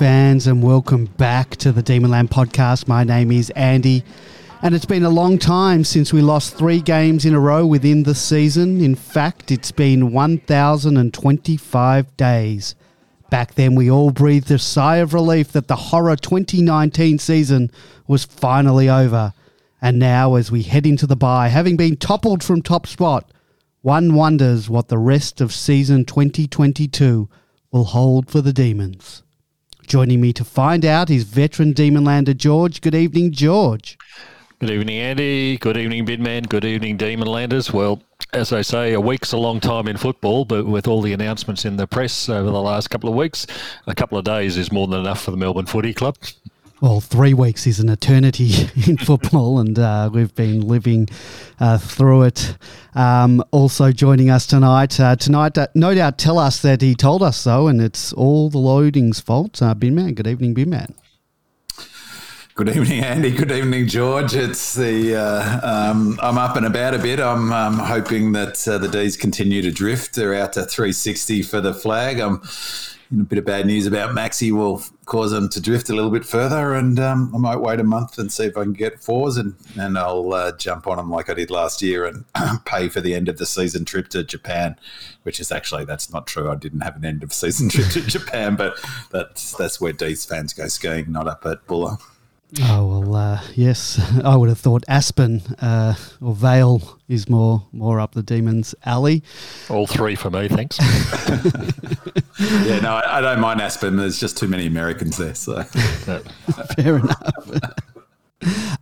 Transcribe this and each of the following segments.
Demon fans, and welcome back to the Demonland podcast. My name is Andy, and it's been a long time since we lost three games in a row within the season. In fact, it's been 1,025 days. Back then, we all breathed a sigh of relief that the horror 2019 season was finally over. And now, as we head into the bye, having been toppled from top spot, one wonders what the rest of season 2022 will hold for the Demons. Joining me to find out is veteran Demonlander George. Good evening, George. Good evening, Andy. Good evening, Binman. Good evening, Demonlanders. Well, as I say, a week's a long time in football, but with all the announcements in the press over the last couple of weeks, a couple of days is more than enough for the Melbourne Footy Club. Well, three weeks is an eternity in football, and uh, we've been living uh, through it. Um, also joining us tonight, uh, tonight, uh, no doubt, tell us that he told us so, and it's all the loading's fault. Uh, Binman, good evening, Binman. Good evening, Andy. Good evening, George. It's the uh, um, I'm up and about a bit. I'm um, hoping that uh, the D's continue to drift. They're out to 360 for the flag. I'm a bit of bad news about Maxi will cause them to drift a little bit further, and um, I might wait a month and see if I can get fours, and and I'll uh, jump on them like I did last year and pay for the end of the season trip to Japan, which is actually that's not true. I didn't have an end of season trip to Japan, but that's that's where D's fans go skiing, not up at Buller. Oh well, uh, yes. I would have thought Aspen uh, or Vail is more more up the demons alley. All three for me, thanks. yeah, no, I, I, don't mind Aspen. There's just too many Americans there, so fair enough.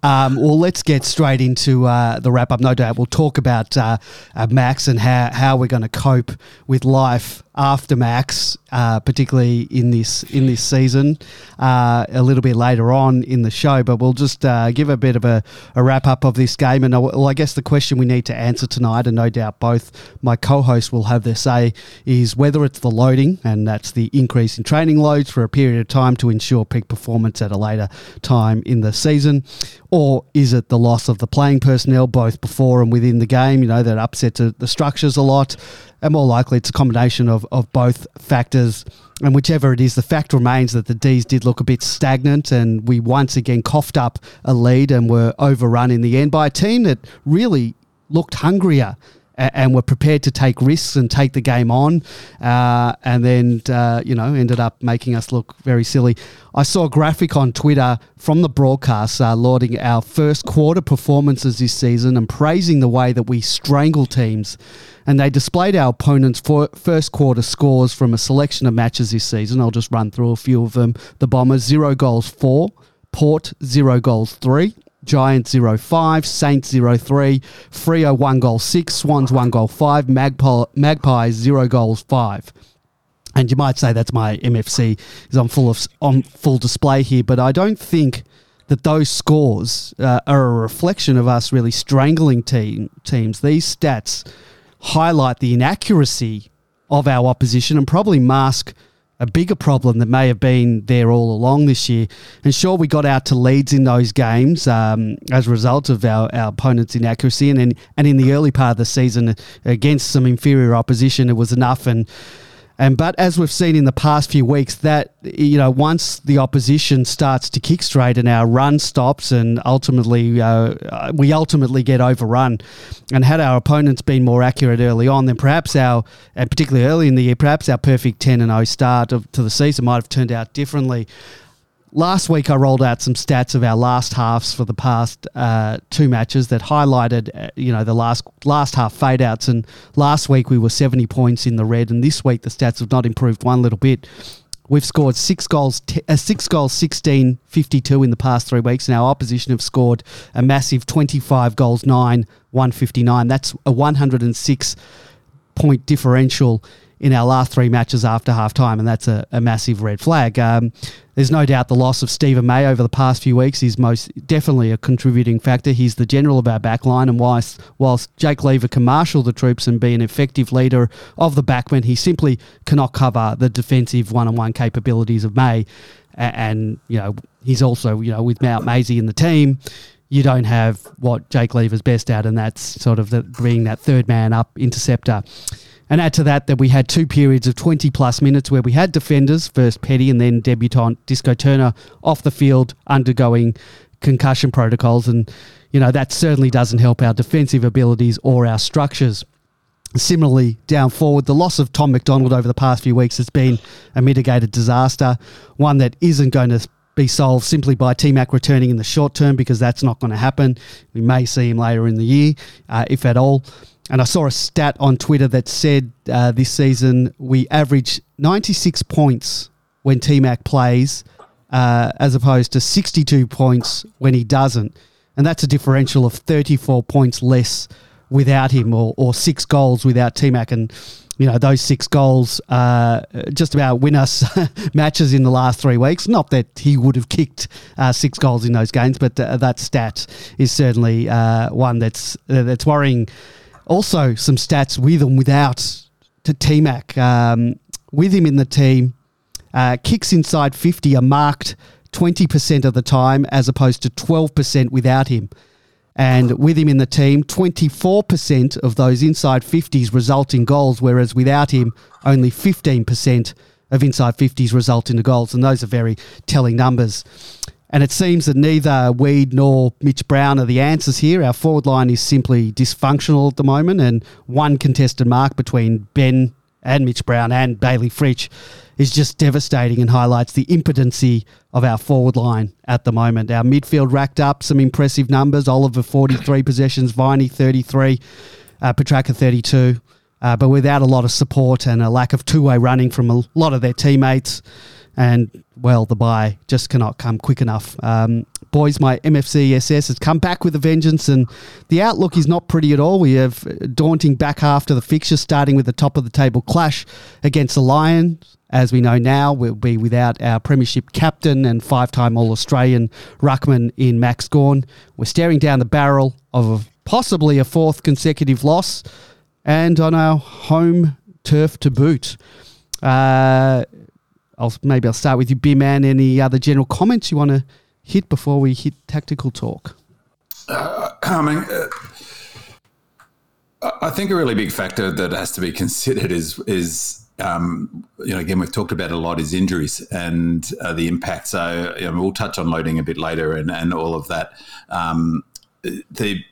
Um, well, let's get straight into uh, the wrap up. No doubt we'll talk about uh, uh, Max and how, how we're going to cope with life after Max, uh, particularly in this in this season, uh, a little bit later on in the show. But we'll just uh, give a bit of a, a, wrap up of this game. And well, I guess the question we need to answer tonight, and no doubt both my co-hosts will have their say, is whether it's the loading, and that's the increase in training loads for a period of time to ensure peak performance at a later time in the season, or is it the loss of the playing personnel both before and within the game? You know that upsets the structures a lot and more likely it's a combination of, of both factors. And whichever it is, the fact remains that the D's did look a bit stagnant, and we once again coughed up a lead and were overrun in the end by a team that really looked hungrier and were prepared to take risks and take the game on, uh, and then uh, you know ended up making us look very silly. I saw a graphic on Twitter from the broadcast uh, lauding our first quarter performances this season and praising the way that we strangle teams. And they displayed our opponents' first quarter scores from a selection of matches this season. I'll just run through a few of them. The Bombers zero goals four, Port zero goals three. Giants 0-5, Saints 0-3, Freo 1 goal 6, Swans 1 goal 5, Magpie, Magpies 0 goals 5. And you might say that's my MFC is on full of on full display here, but I don't think that those scores uh, are a reflection of us really strangling team, teams. These stats highlight the inaccuracy of our opposition and probably mask a bigger problem that may have been there all along this year. And sure, we got out to leads in those games um, as a result of our, our opponents' inaccuracy. And in, and in the early part of the season, against some inferior opposition, it was enough. And and but as we've seen in the past few weeks, that you know once the opposition starts to kick straight and our run stops, and ultimately uh, we ultimately get overrun, and had our opponents been more accurate early on, then perhaps our and particularly early in the year, perhaps our perfect ten and zero oh start of, to the season might have turned out differently last week I rolled out some stats of our last halves for the past uh, two matches that highlighted, uh, you know, the last last half fade outs. And last week we were 70 points in the red, and this week the stats have not improved one little bit. We've scored six goals, t- uh, six goals, 16, 52 in the past three weeks, and our opposition have scored a massive 25 goals, 9, 159. That's a 106 point differential in our last three matches after halftime, and that's a, a massive red flag. Um, there's no doubt the loss of Steven May over the past few weeks is most definitely a contributing factor. He's the general of our backline, and whilst, whilst Jake Lever can marshal the troops and be an effective leader of the backmen, he simply cannot cover the defensive one-on-one capabilities of May. And, and you know, he's also, you know, with Mount Maisie in the team, you don't have what Jake Lever's best at, and that's sort of the, being that third man up interceptor. And add to that that we had two periods of 20 plus minutes where we had defenders, first Petty and then debutant Disco Turner, off the field undergoing concussion protocols. And, you know, that certainly doesn't help our defensive abilities or our structures. Similarly, down forward, the loss of Tom McDonald over the past few weeks has been a mitigated disaster, one that isn't going to be solved simply by T-Mac returning in the short term because that's not going to happen. We may see him later in the year, uh, if at all. And I saw a stat on Twitter that said uh, this season we average 96 points when T Mac plays, uh, as opposed to 62 points when he doesn't. And that's a differential of 34 points less without him, or, or six goals without T Mac. And, you know, those six goals uh, just about win us matches in the last three weeks. Not that he would have kicked uh, six goals in those games, but uh, that stat is certainly uh, one that's, that's worrying also some stats with and without to T-Mac. Um, with him in the team, uh, kicks inside 50 are marked 20% of the time as opposed to 12% without him. And with him in the team, 24% of those inside 50s result in goals, whereas without him, only 15% of inside 50s result in the goals. And those are very telling numbers. And it seems that neither Weed nor Mitch Brown are the answers here. Our forward line is simply dysfunctional at the moment, and one contested mark between Ben and Mitch Brown and Bailey Fritsch is just devastating and highlights the impotency of our forward line at the moment. Our midfield racked up some impressive numbers. Oliver 43 possessions, Viney 33, uh, Petracca 32. Uh, but without a lot of support and a lack of two-way running from a lot of their teammates, and well, the bye just cannot come quick enough. Um, boys, my MFC SS has come back with a vengeance, and the outlook is not pretty at all. We have a daunting back half to the fixture, starting with the top of the table clash against the Lions. As we know now, we'll be without our Premiership captain and five time All Australian Ruckman in Max Gawn. We're staring down the barrel of possibly a fourth consecutive loss, and on our home turf to boot. Uh, I'll maybe I'll start with you, B man. Any other general comments you want to hit before we hit tactical talk? Uh, I mean, uh, I think a really big factor that has to be considered is is um, you know again we've talked about a lot is injuries and uh, the impact. So you know, we'll touch on loading a bit later and and all of that. Um, the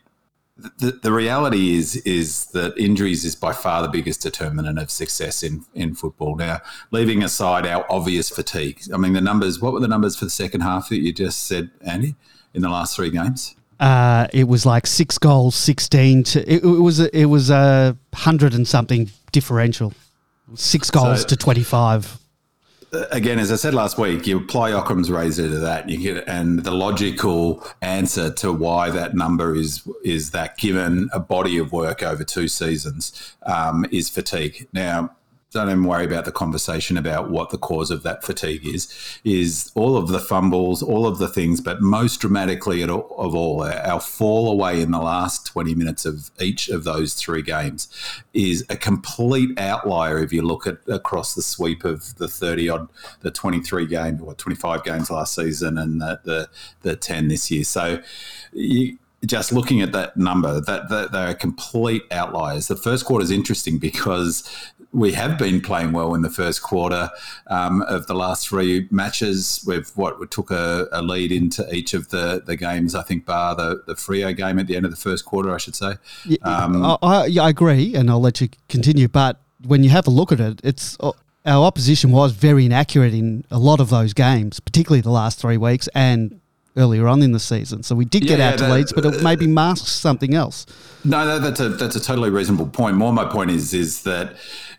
the, the reality is is that injuries is by far the biggest determinant of success in, in football. Now, leaving aside our obvious fatigue, I mean, the numbers. What were the numbers for the second half that you just said, Andy, in the last three games? Uh, it was like six goals, sixteen to. It, it was a, it was a hundred and something differential. Six goals so, to twenty five again, as I said last week, you apply Occam's razor to that, you get, and the logical answer to why that number is is that given a body of work over two seasons um, is fatigue. Now, don't even worry about the conversation about what the cause of that fatigue is. Is all of the fumbles, all of the things, but most dramatically of all, our fall away in the last 20 minutes of each of those three games is a complete outlier if you look at across the sweep of the 30 odd, the 23 games or 25 games last season and the, the, the 10 this year. So you, just looking at that number, that, that they're complete outliers. The first quarter is interesting because we have been playing well in the first quarter um, of the last three matches. We've what we took a, a, lead into each of the, the games. I think bar the the Freo game at the end of the first quarter, I should say. Yeah, um, I, I, agree, and I'll let you continue. But when you have a look at it, it's uh, our opposition was very inaccurate in a lot of those games, particularly the last three weeks and earlier on in the season. So we did yeah, get out to leads, but it maybe masks something else. No, that's a that's a totally reasonable point. More, my point is is that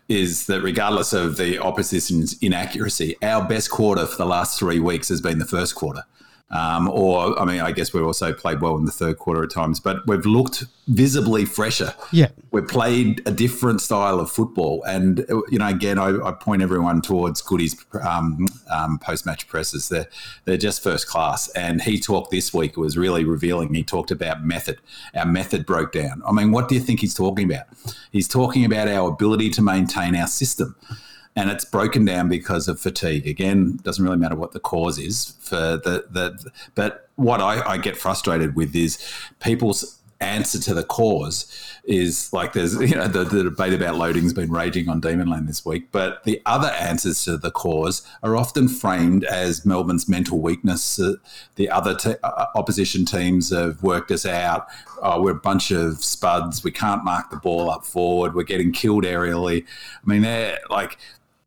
is that regardless of the opposition's inaccuracy, our best quarter for the last three weeks has been the first quarter. Um, or, I mean, I guess we've also played well in the third quarter at times, but we've looked visibly fresher. Yeah. We've played a different style of football. And, you know, again, I, I point everyone towards Goody's um, um, post match presses. They're, they're just first class. And he talked this week, it was really revealing. He talked about method. Our method broke down. I mean, what do you think he's talking about? He's talking about our ability to maintain our system and it's broken down because of fatigue. Again, doesn't really matter what the cause is for the the. But what I, I get frustrated with is people's answer to the cause is like there's you know the, the debate about loading's been raging on Demonland this week, but the other answers to the cause are often framed as Melbourne's mental weakness. Uh, the other te- uh, opposition teams have worked us out. Oh, we're a bunch of spuds. We can't mark the ball up forward. We're getting killed aerially. I mean, they're like uh,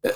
the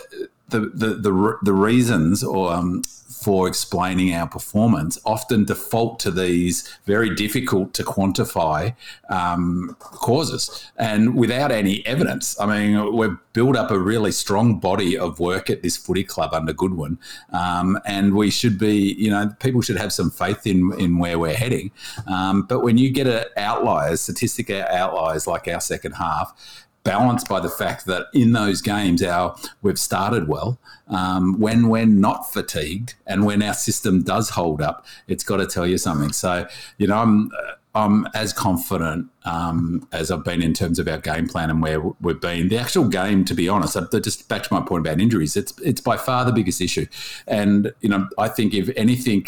the the, the reasons or um, for explaining our performance often default to these very difficult to quantify um, causes and without any evidence. I mean, we've built up a really strong body of work at this footy club under Goodwin, um, and we should be, you know, people should have some faith in in where we're heading. Um, but when you get an outliers, statistic outliers like our second half, balanced by the fact that in those games our we've started well um, when we're not fatigued and when our system does hold up it's got to tell you something so you know i'm I'm as confident um, as I've been in terms of our game plan and where we've been. The actual game, to be honest, just back to my point about injuries, it's it's by far the biggest issue. And you know, I think if anything,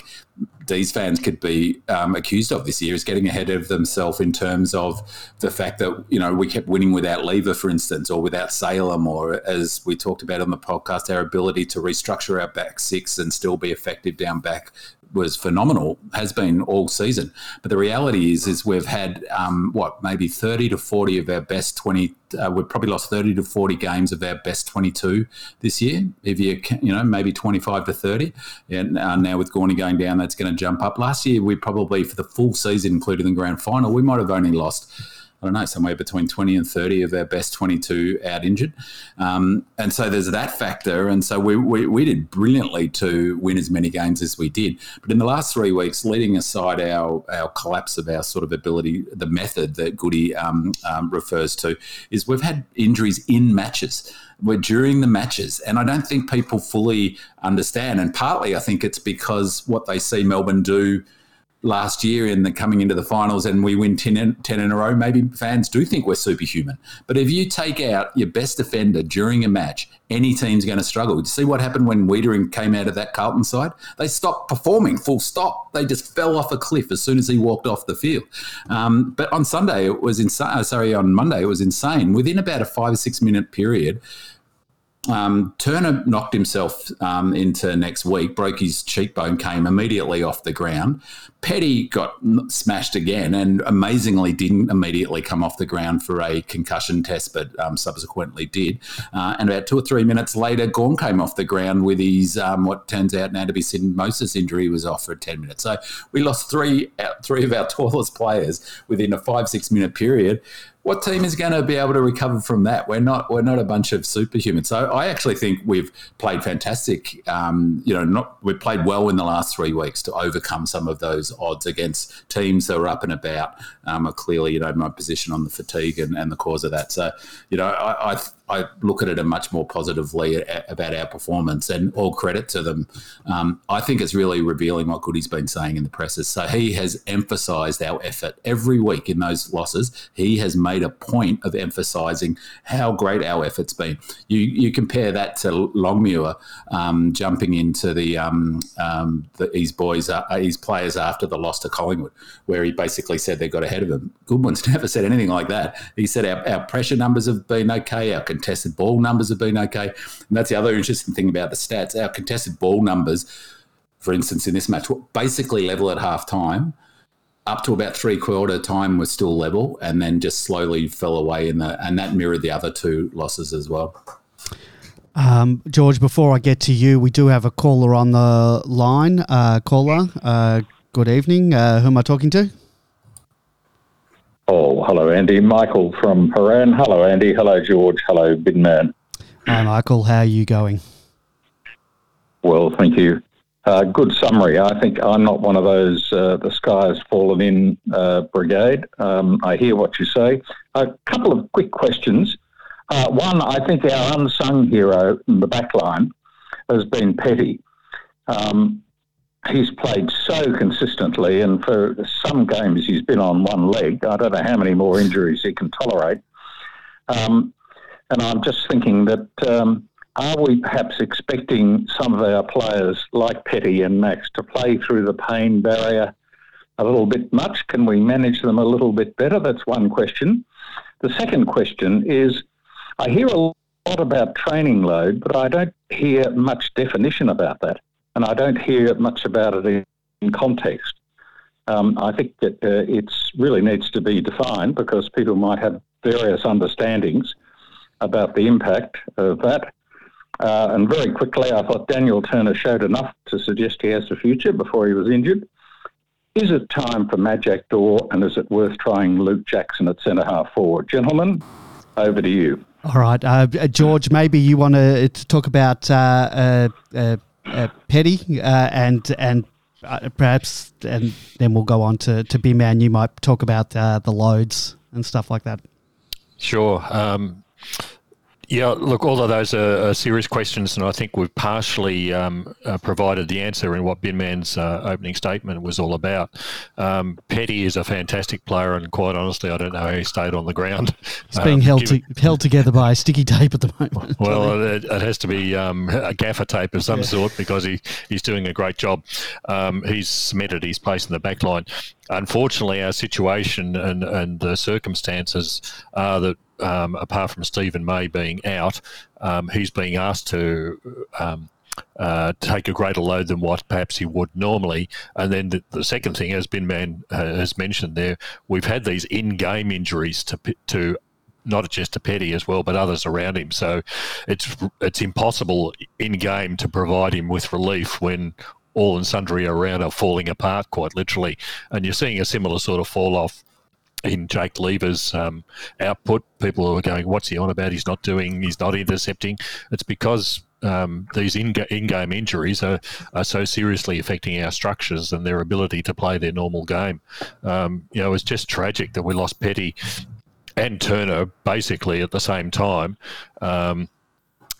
these fans could be um, accused of this year is getting ahead of themselves in terms of the fact that you know we kept winning without Lever, for instance, or without Salem, or as we talked about on the podcast, our ability to restructure our back six and still be effective down back was phenomenal, has been all season. But the reality is, is we've had um, what maybe thirty to forty of our best twenty. Uh, we've probably lost thirty to forty games of our best twenty-two this year. If you you know maybe twenty-five to thirty, and uh, now with Gawny going down, that's going to jump up. Last year we probably for the full season, including the grand final, we might have only lost I don't know, somewhere between 20 and 30 of our best 22 out injured. Um, and so there's that factor. And so we, we, we, did brilliantly to win as many games as we did. But in the last three weeks, leading aside our, our collapse of our sort of ability, the method that Goody um, um, refers to, is we've had injuries in matches. We're during the matches. And I don't think people fully understand. And partly I think it's because what they see Melbourne do – last year in the coming into the finals and we win 10 in, 10 in a row, maybe fans do think we're superhuman. But if you take out your best defender during a match, any team's going to struggle. You see what happened when Weitering came out of that Carlton side? They stopped performing, full stop. They just fell off a cliff as soon as he walked off the field. Um, but on Sunday, it was insane. Uh, sorry, on Monday, it was insane. Within about a five or six minute period, um, Turner knocked himself um, into next week, broke his cheekbone, came immediately off the ground. Petty got smashed again and amazingly didn't immediately come off the ground for a concussion test, but um, subsequently did. Uh, and about two or three minutes later, Gawn came off the ground with his, um, what turns out now to be Sid injury, was off for 10 minutes. So we lost three, three of our tallest players within a five, six minute period what team is going to be able to recover from that? We're not we're not a bunch of superhumans. So I actually think we've played fantastic. Um, you know, not we've played well in the last three weeks to overcome some of those odds against teams that are up and about. Um, are clearly, you know, my position on the fatigue and, and the cause of that. So, you know, I, I I look at it much more positively about our performance and all credit to them. Um, I think it's really revealing what Goody's been saying in the presses. So he has emphasised our effort every week in those losses. He has made a point of emphasising how great our effort's been. You you compare that to Longmuir um, jumping into the, um, um the his boys uh, his players after the loss to Collingwood, where he basically said they got ahead of him. Goodwin's never said anything like that. He said our, our pressure numbers have been okay. Our contested ball numbers have been okay. And that's the other interesting thing about the stats. Our contested ball numbers, for instance, in this match, were basically level at half time. Up to about three quarter time was still level, and then just slowly fell away in the, and that mirrored the other two losses as well. Um, George, before I get to you, we do have a caller on the line. Uh, caller, uh, good evening. Uh, who am I talking to? Oh, hello, Andy. Michael from Prahran. Hello, Andy. Hello, George. Hello, Binman. Hi, Michael. How are you going? Well, thank you. Uh, good summary. I think I'm not one of those uh, the sky has fallen in uh, brigade. Um, I hear what you say. A couple of quick questions. Uh, one, I think our unsung hero in the back line has been Petty. Um, he's played so consistently, and for some games he's been on one leg. I don't know how many more injuries he can tolerate. Um, and I'm just thinking that um, are we perhaps expecting some of our players like Petty and Max to play through the pain barrier a little bit much? Can we manage them a little bit better? That's one question. The second question is I hear a lot about training load, but I don't hear much definition about that. And I don't hear much about it in context. Um, I think that uh, it really needs to be defined because people might have various understandings about the impact of that. Uh, and very quickly, I thought Daniel Turner showed enough to suggest he has a future before he was injured. Is it time for Majak Daw and is it worth trying Luke Jackson at centre half forward? Gentlemen, over to you. All right. Uh, uh George, maybe you want to talk about uh, uh, uh Uh, petty uh, and and uh, perhaps, and then we'll go on to, to B-Man. You might talk about the loads and stuff like that. Sure. Um, yeah, look, all of those are, are, serious questions, and I think we've partially um, uh, provided the answer in what Binman's uh, opening statement was all about. Um, Petty is a fantastic player, and quite honestly, I don't know how he stayed on the ground. It's being um, held given, to, held together by sticky tape at the moment. Well, it, it, has to be um, a gaffer tape of some yeah. sort because he, he's doing a great job. Um, he's cemented his place in the back line unfortunately, our situation and, and the circumstances are that um, apart from Steven May being out, um, he's being asked to um, uh, take a greater load than what perhaps he would normally. And then the, the second thing, as Binman uh, has mentioned there, we've had these in-game injuries to to not just to Petty as well, but others around him. So it's it's impossible in game to provide him with relief when all and sundry around are falling apart quite literally. And you're seeing a similar sort of fall off in Jake Lever's um, output. People are going, "What's he on about? He's not doing. He's not intercepting." It's because um, these in- game injuries are, are so seriously affecting our structures and their ability to play their normal game. Um, you know, it's just tragic that we lost Petty and Turner basically at the same time. Um,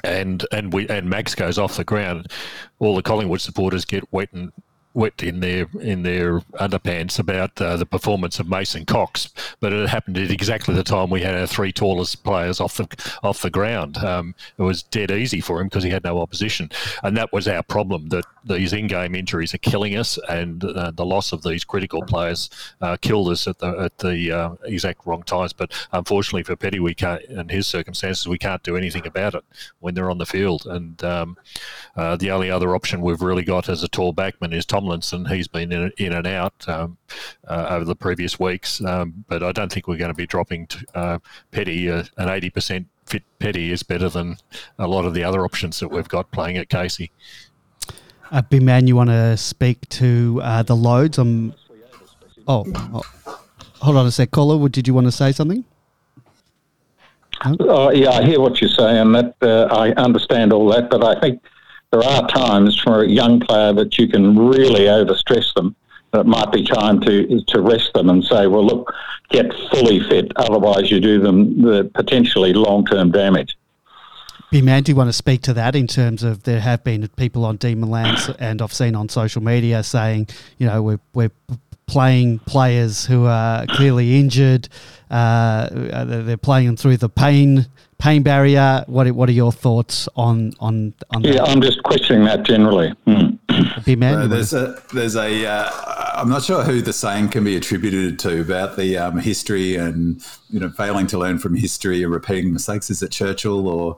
and and we and Max goes off the ground. All the Collingwood supporters get wet and wet in their in their underpants about uh, the performance of Mason Cox, but it happened at exactly the time we had our three tallest players off the off the ground. Um, it was dead easy for him because he had no opposition, and that was our problem. That these in-game injuries are killing us, and uh, the loss of these critical players uh, killed us at the at the uh, exact wrong times. But unfortunately for Petty, we can't, in his circumstances, we can't do anything about it when they're on the field. And um, uh, the only other option we've really got as a tall backman is Tom Tomlinson. He's been in, in and out um, uh, over the previous weeks, um, but I don't think we're going to be dropping to, uh, Petty. Uh, an 80% fit Petty is better than a lot of the other options that we've got playing at Casey. Uh, Binman, you want to speak to uh, the loads? I'm. Oh, oh, hold on a sec, caller. Did you want to say something? Uh, yeah, I hear what you're saying. That uh, I understand all that, but I think there are times for a young player that you can really overstress them. That It might be time to to rest them and say, well, look, get fully fit. Otherwise, you do them the potentially long term damage. B-Man, do you want to speak to that in terms of there have been people on Demonlands and I've seen on social media saying, you know, we're, we're playing players who are clearly injured. Uh, they're playing them through the pain pain barrier. What what are your thoughts on on on? Yeah, that? I'm just questioning that generally. Mm. man, uh, there's a there's a uh, I'm not sure who the saying can be attributed to about the um, history and you know failing to learn from history and repeating mistakes. Is it Churchill or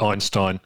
Einstein?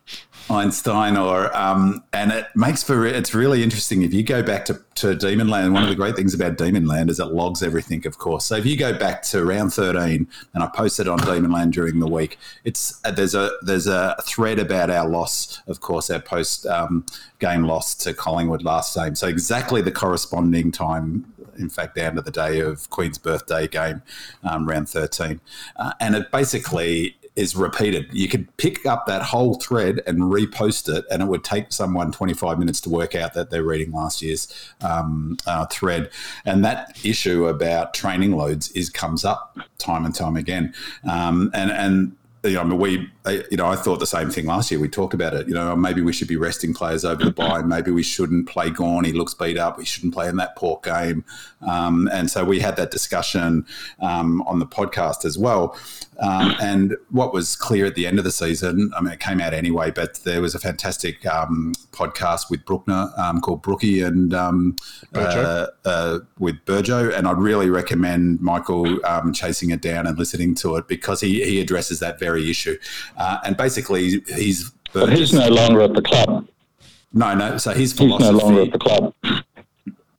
Einstein, or um, and it makes for it's really interesting if you go back to, to Demonland. One of the great things about Demonland is it logs everything, of course. So if you go back to round thirteen, and I posted on Demonland during the week, it's uh, there's a there's a thread about our loss, of course, our post um, game loss to Collingwood last game. So exactly the corresponding time in fact, down to the day of Queen's birthday game, um, round 13. Uh, and it basically is repeated. You could pick up that whole thread and repost it, and it would take someone 25 minutes to work out that they're reading last year's um, uh, thread. And that issue about training loads is comes up time and time again. Um, and and you know, I mean, we, you know, I thought the same thing last year. We talked about it. You know, maybe we should be resting players over the bye. Maybe we shouldn't play Gawn. He looks beat up. We shouldn't play in that Port game. Um, and so we had that discussion um, on the podcast as well. Um, and what was clear at the end of the season, I mean, it came out anyway, but there was a fantastic um, podcast with Bruckner um, called Brookie and um, uh, uh, with Burjo. And I'd really recommend Michael um, chasing it down and listening to it because he, he addresses that very issue. Uh, and basically, he's. But he's no longer at the club. No, no. So his philosophy. He's no longer at the club.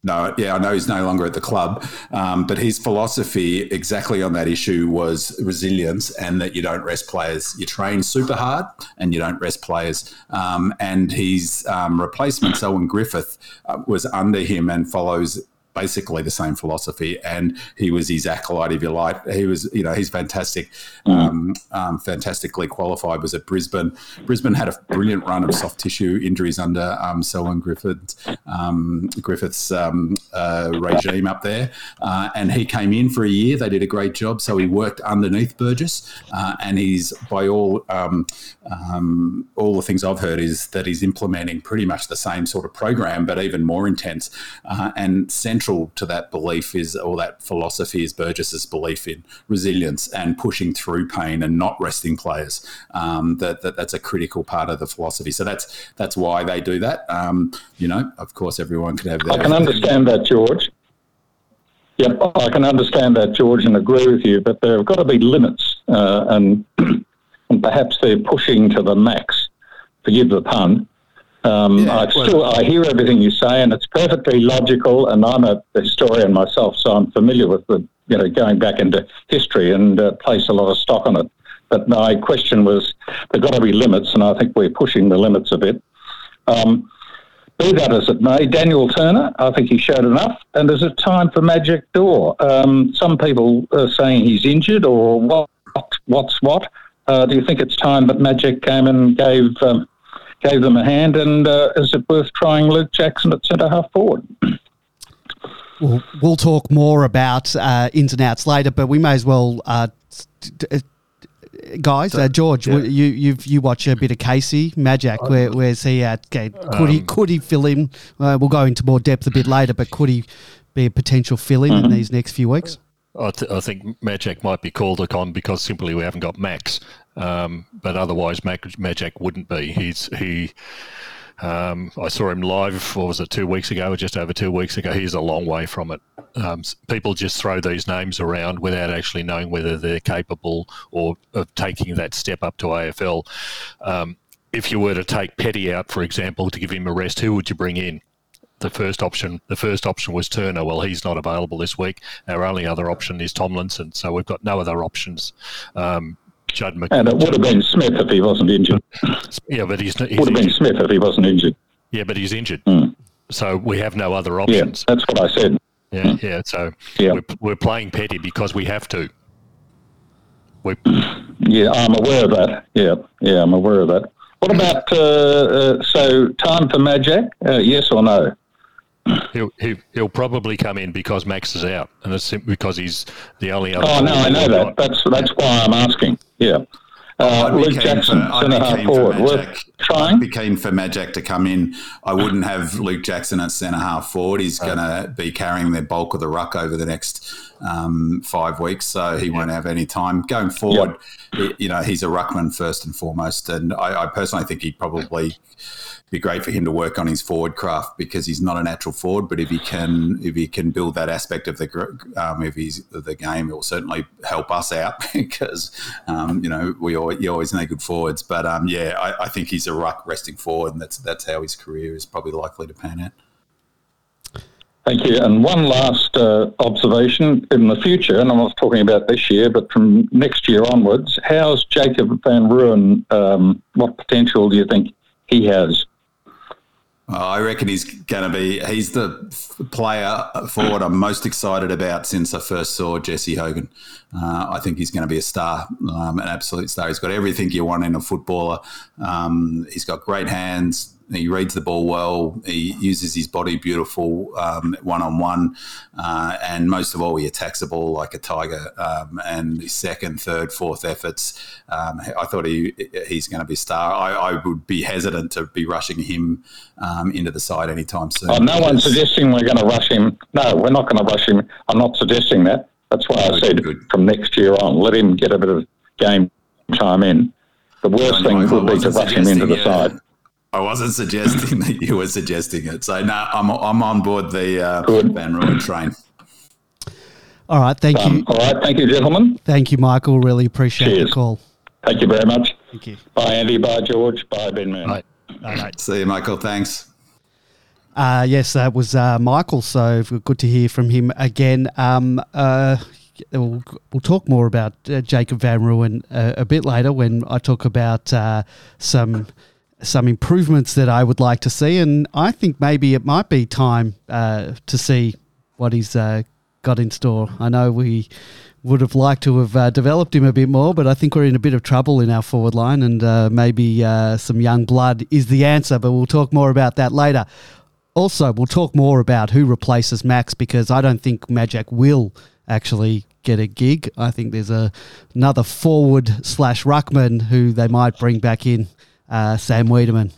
No, yeah, I know he's no longer at the club, um, but his philosophy exactly on that issue was resilience and that you don't rest players. You train super hard and you don't rest players. Um, and his um, replacement, Owen Griffith, uh, was under him and follows basically the same philosophy. And he was his acolyte, if you like. He was, you know, he's fantastic, mm. um, um, fantastically qualified. Was at Brisbane. Brisbane had a brilliant run of soft tissue injuries under um, Selwyn Griffiths, um, Griffiths um, uh, regime up there, uh, and he came in for a year. They did a great job. So he worked underneath Burgess, uh, and he's by all um, all the things I've heard is that he's implementing pretty much the same sort of program, but even more intense uh, and central to that belief is, or that philosophy is Burgess's belief in resilience and pushing through pain and not resting players. Um, that, that, that's a critical part of the philosophy. So that's that's why they do that. Um, you know, of course, everyone can have. I can understand that, George. Yep, I can understand that, George, and agree with you. But there have got to be limits, uh, and and perhaps they're pushing to the max. Forgive the pun. Um, yeah, I still I hear everything you say, and it's perfectly logical. And I'm a historian myself, so I'm familiar with the you know going back into history and uh, place a lot of stock on it. But my question was, there've got to be limits, and I think we're pushing the limits a bit. Um, be that as it may, Daniel Turner, I think he showed enough. And is it time for Majak Daw. Um, some people are saying he's injured, or what? What's what? Uh, do you think it's time that Majak came and gave um, gave them a hand. And uh, is it worth trying Luke Jackson at centre half forward? We'll, we'll talk more about uh, ins and outs later, but we may as well. Uh, uh guys, uh, George, yeah. you you you watch a bit of Casey Majak. Where, where's he at? Could um, he could he fill in? Uh, we'll go into more depth a bit later, but could he be a potential fill in mm-hmm. in these next few weeks? I, th- I think Majak might be called upon because simply we haven't got Max. Um, but otherwise, Mag- Majak wouldn't be. He's he. Um, I saw him live. What was it? Two weeks ago, or just over two weeks ago. He's a long way from it. Um, people just throw these names around without actually knowing whether they're capable or of taking that step up to AFL. Um, if you were to take Petty out, for example, to give him a rest, who would you bring in? the first option. The first option was Turner. Well, he's not available this week. Our only other option is Tomlinson. So we've got no other options. Um, Judd. And it would have been Smith if he wasn't injured. Yeah, but he's, he's would have been Smith if he wasn't injured. Yeah, but he's injured. Mm. So we have no other options. Yeah, that's what I said. Yeah, mm. yeah. So yeah. We're, we're playing Petty because we have to. we yeah, I'm aware of that. Yeah, yeah, I'm aware of that. What about uh, uh, so time for Majak? Uh, yes or no? He'll, he, will probably come in because Max is out, and it's because he's the only other. Oh no, I know that. That's that's why I'm asking. Yeah. Uh, Luke Jackson, for, centre half forward. Worth trying. I'd be keen for Majak to come in. I wouldn't have Luke Jackson at centre half forward. He's going to be carrying the bulk of the ruck over the next um, five weeks, so he won't have any time going forward. Yep. You know, he's a ruckman first and foremost, and I, I personally think he probably be great for him to work on his forward craft because he's not a natural forward. But if he can, if he can build that aspect of the um, if he's the game, it will certainly help us out because um, you know we always, you always need good forwards. But um, yeah, I, I, think he's a ruck resting forward, and that's that's how his career is probably likely to pan out. Thank you. And one last uh, observation in the future, and I'm not talking about this year, but from next year onwards, how's Jacob van Rooyen? Um, what potential do you think he has? I reckon he's going to be. He's the player forward I'm most excited about since I first saw Jesse Hogan. Uh, I think he's going to be a star, um, an absolute star. He's got everything you want in a footballer. Um, he's got great hands, He reads the ball well. He uses his body beautiful one on one, and most of all, he attacks the ball like a tiger. Um, and his second, third, fourth efforts, um, I thought he he's going to be a star. I, I, would be hesitant to be rushing him um, into the side anytime soon. Oh, no one's suggesting we're going to rush him. No, we're not going to rush him. I'm not suggesting that. That's why I said good. from next year on, let him get a bit of game time in. The worst thing would be to rush him into the side. I wasn't suggesting that you were suggesting it. So no, I'm I'm on board the uh, Van Rooyen train. All right, thank um, you. All right, thank you, gentlemen. Thank you, Michael. Really appreciate Cheers. the call. Thank you very much. Thank you. Bye, Andy. Bye, George. Bye, Binman. Bye. All right. See you, Michael. Thanks. Uh, yes, that was uh, Michael. So good to hear from him again. Um, uh, we'll, we'll, talk more about uh, Jacob Van Rooyen uh, a bit later when I talk about uh, some some improvements that I would like to see, and I think maybe it might be time to see what he's got in store. I know we would have liked to have uh, developed him a bit more, but I think we're in a bit of trouble in our forward line, and uh, maybe uh, some young blood is the answer. But we'll talk more about that later. Also, we'll talk more about who replaces Max because I don't think Majak will actually get a gig. I think there's a another forward slash ruckman who they might bring back in, uh, Sam Weideman.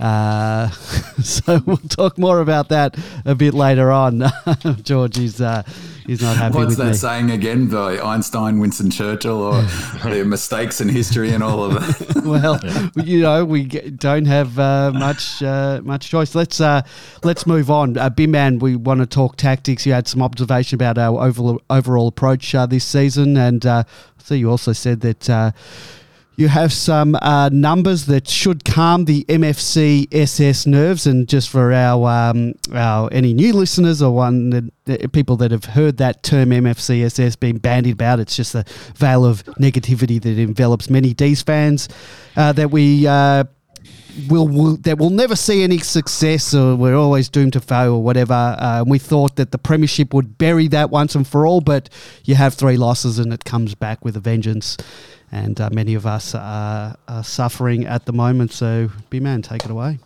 Uh, so we'll talk more about that a bit later on. George is uh, he's not happy What's with that me. saying again by Einstein, Winston Churchill, or the mistakes in history and all of that? well, you know, we don't have uh, much uh, much choice. Let's uh, let's move on. Uh, Man, we want to talk tactics. You had some observation about our overall, overall approach uh, this season, and uh, so you also said that uh, you have some uh, numbers that should calm the MFC SS nerves, and just for our, um, our any new listeners or one that, people that have heard that term MFC SS being bandied about, it's just a veil of negativity that envelops many D's fans uh, that we. Uh, will, will that will never see any success or we're always doomed to fail or whatever. Uh, we thought that the premiership would bury that once and for all, but you have three losses and it comes back with a vengeance and uh, many of us are, are, suffering at the moment. So, B man, take it away.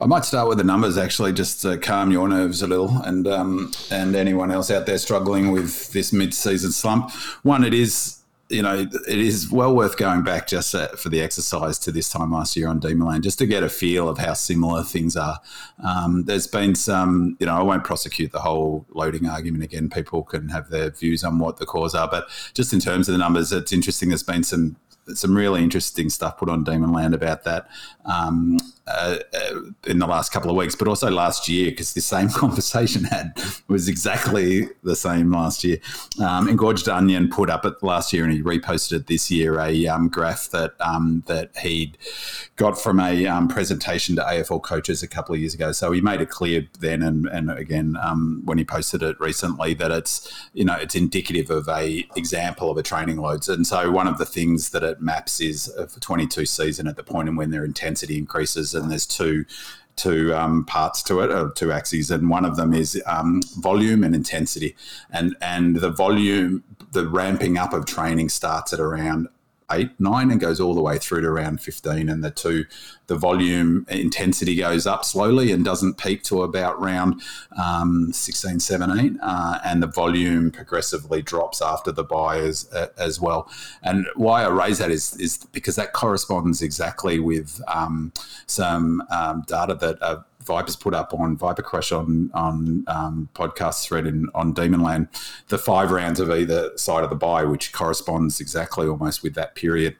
I might start with the numbers actually, just to calm your nerves a little, and um, and anyone else out there struggling with this mid-season slump. One, it is you know, it is well worth going back just uh, for the exercise to this time last year on Demonland, just to get a feel of how similar things are. Um, there's been some, you know, I won't prosecute the whole loading argument again. People can have their views on what the cause are, but just in terms of the numbers, it's interesting. There's been some some really interesting stuff put on Demon Land about that um, uh, uh, in the last couple of weeks, but also last year because the same conversation had was exactly the same last year. Um, Engorged Onion put up it last year and he reposted it this year a um, graph that um, that he'd got from a um, presentation to AFL coaches a couple of years ago. So he made it clear then and, and again um, when he posted it recently that it's you know it's indicative of a example of a training loads. And so one of the things that it maps is for 22 season at the and when their intensity increases and there's two two um, parts to it, or two axes, and one of them is um, volume and intensity, and and the volume, the ramping up of training starts at around eight, nine, and goes all the way through to around 15. And the two, the volume intensity goes up slowly and doesn't peak to about round um, 16, 17. Uh, and the volume progressively drops after the bye as, as well. And why I raise that is, is because that corresponds exactly with um, some um, data that uh, Vipers put up on Viper Crush on on um, podcast thread in, on Demonland, the five rounds of either side of the bye, which corresponds exactly almost with that period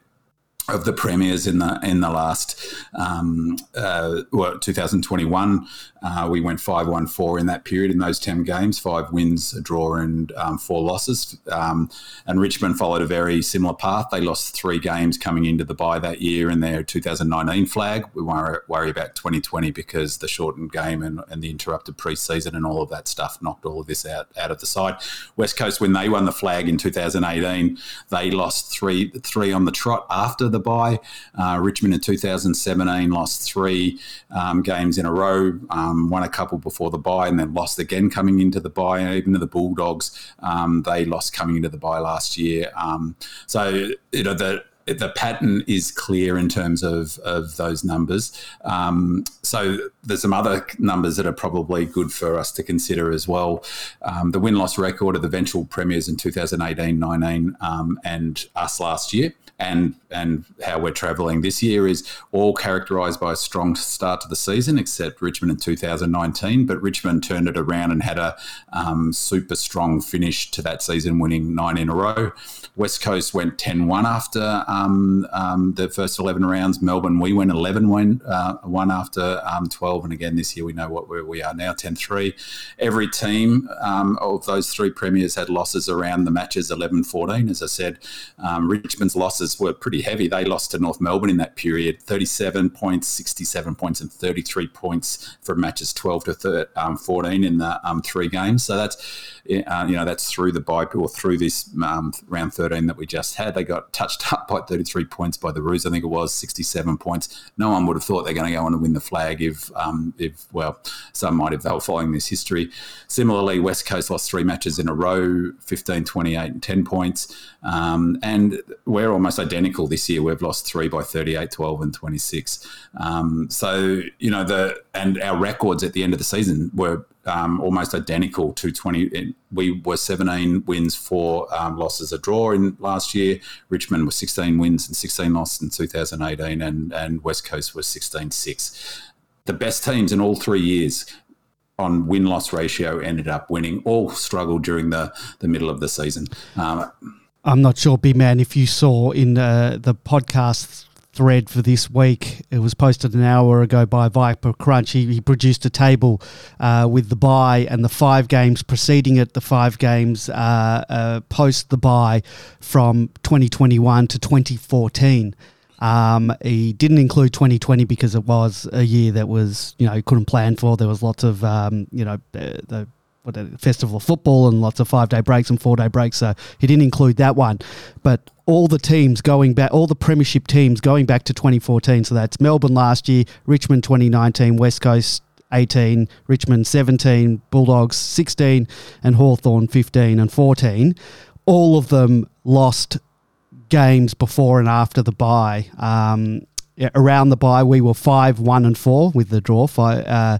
of the premiers in the in the last um, uh, well, 2021. Uh, we went five one four in that period in those ten games, five wins, a draw, and um, four losses. Um, and Richmond followed a very similar path. They lost three games coming into the bye that year in their 2019 flag. We worry, worry about 2020 because the shortened game and, and the interrupted preseason and all of that stuff knocked all of this out out of the side. West Coast when they won the flag in 2018, they lost three three on the trot after the bye. Uh, Richmond in 2017 lost three um, games in a row, um, won a couple before the bye and then lost again coming into the bye. And even the Bulldogs, um, they lost coming into the bye last year. Um, so you know the the pattern is clear in terms of, of those numbers. Um, so there's some other numbers that are probably good for us to consider as well. Um, the win loss record of the eventual premiers in 2018 19 um, and us last year and and how we're travelling this year is all characterised by a strong start to the season, except Richmond in 2019. But Richmond turned it around and had a um, super strong finish to that season, winning nine in a row. West Coast went 10 1 after um, um, the first 11 rounds. Melbourne, we went 11 1, uh, one after um, 12. And again, this year we know what where we are now 10 3. Every team um, of those three premiers had losses around the matches 11 14. As I said, um, Richmond's losses were pretty heavy. They lost to North Melbourne in that period 37 points, 67 points, and 33 points from matches 12 to um, 14 in the three games. So that's, uh, you know, that's through the bye or through this round 13 that we just had. They got touched up by 33 points by the Roos. I think it was 67 points. No one would have thought they're going to go on and win the flag if, um, if well, some might if they were following this history. Similarly, West Coast lost three matches in a row 15, 28, and 10 points. Um, and we're almost identical this year. We've lost three by 38, 12, and 26. Um, so, you know, the and our records at the end of the season were um, almost identical to 20. We were 17 wins, four um, losses, a draw in last year. Richmond was 16 wins and 16 losses in 2018, and, and West Coast was 16 6. The best teams in all three years on win loss ratio ended up winning. All struggled during the, the middle of the season. Um, I'm not sure, B Man, if you saw in uh, the podcast thread for this week. It was posted an hour ago by Viper Crunch. He, he produced a table uh, with the bye and the five games preceding it, the five games uh, uh, post the bye from 2021 to 2014. Um, he didn't include 2020 because it was a year that was, you know, couldn't plan for. There was lots of, um, you know, the what festival of football and lots of five day breaks and four day breaks. So he didn't include that one. But all the teams going back, all the premiership teams going back to 2014. So that's Melbourne last year, Richmond 2019, West Coast 18, Richmond 17, Bulldogs 16, and Hawthorn 15 and 14. All of them lost games before and after the bye. Um, around the bye, we were five, one, and four with the draw. Five, uh,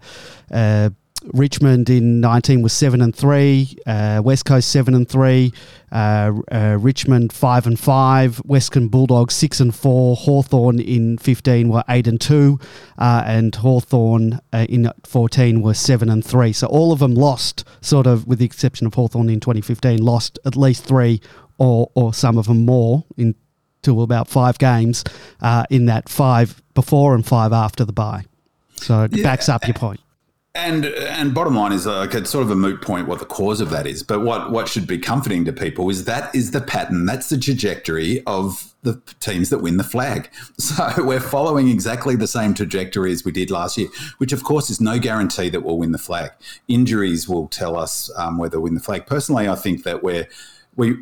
uh, Richmond in 19 was seven and three. Uh, West Coast seven and three. Uh, uh, Richmond five and five. Western Bulldogs six and four. Hawthorn in 15 were eight and two, uh, and Hawthorn uh, in 14 were seven and three. So all of them lost, sort of, with the exception of Hawthorn in 2015, lost at least three, or or some of them more in to about five games uh, in that five before and five after the bye. So it yeah. backs up your point. And and bottom line is like it's sort of a moot point what the cause of that is. But what what should be comforting to people is that is the pattern. That's the trajectory of the teams that win the flag. So we're following exactly the same trajectory as we did last year, which of course is no guarantee that we'll win the flag. Injuries will tell us um, whether we win the flag. Personally, I think that we're we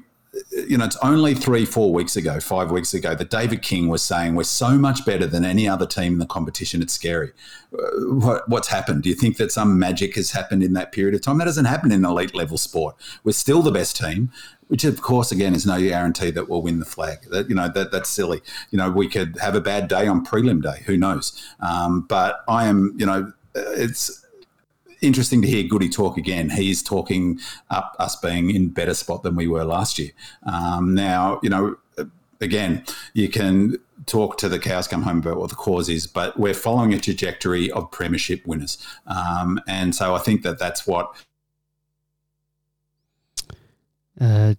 you know, it's only three, four weeks ago, five weeks ago, that David King was saying we're so much better than any other team in the competition. It's scary. Uh, what, what's happened? Do you think that some magic has happened in that period of time? That doesn't happen in elite level sport. We're still the best team, which of course, again, is no guarantee that we'll win the flag. That you know, that that's silly. You know, we could have a bad day on prelim day. Who knows? Um, but I am, you know, it's interesting to hear Goody talk again. He's talking up us being in better spot than we were last year. Um, now, you know, again, you can talk to the cows come home about what the cause is, but we're following a trajectory of premiership winners, um, and so I think that that's what. Uh,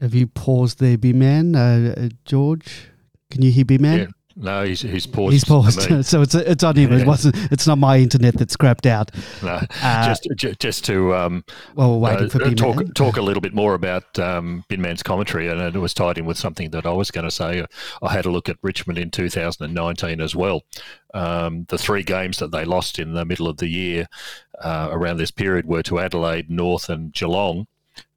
have you paused there, B man, uh, uh, George? Can you hear B man? Yeah. No, he's he's paused. He's paused. so it's it's on him. It wasn't. It's not my internet that's scrapped out. No, uh, just just to um, well, we're waiting uh, for talk talk a little bit more about um, Binman's commentary, and it was tied in with something that I was going to say. I had a look at Richmond in 2019 as well. Um, the three games that they lost in the middle of the year uh, around this period were to Adelaide, North, and Geelong.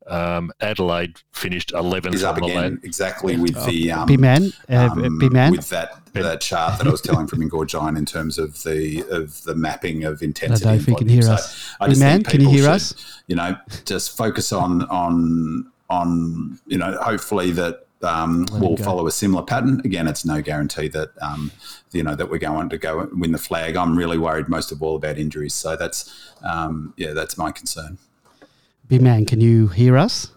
Um, Adelaide finished 11th. He's up again exactly with the um, B man, uh, um, B man with that that chart that I was telling from Ingorgine in terms of the of the mapping of intensity. I don't know if you can hear so us. B man, can you hear should, us? You know, just focus on on on you know hopefully that um, will follow a similar pattern. Again, it's no guarantee that um, you know that we're going to go win the flag. I'm really worried most of all about injuries. So that's um, yeah, that's my concern. Big man, can you hear us?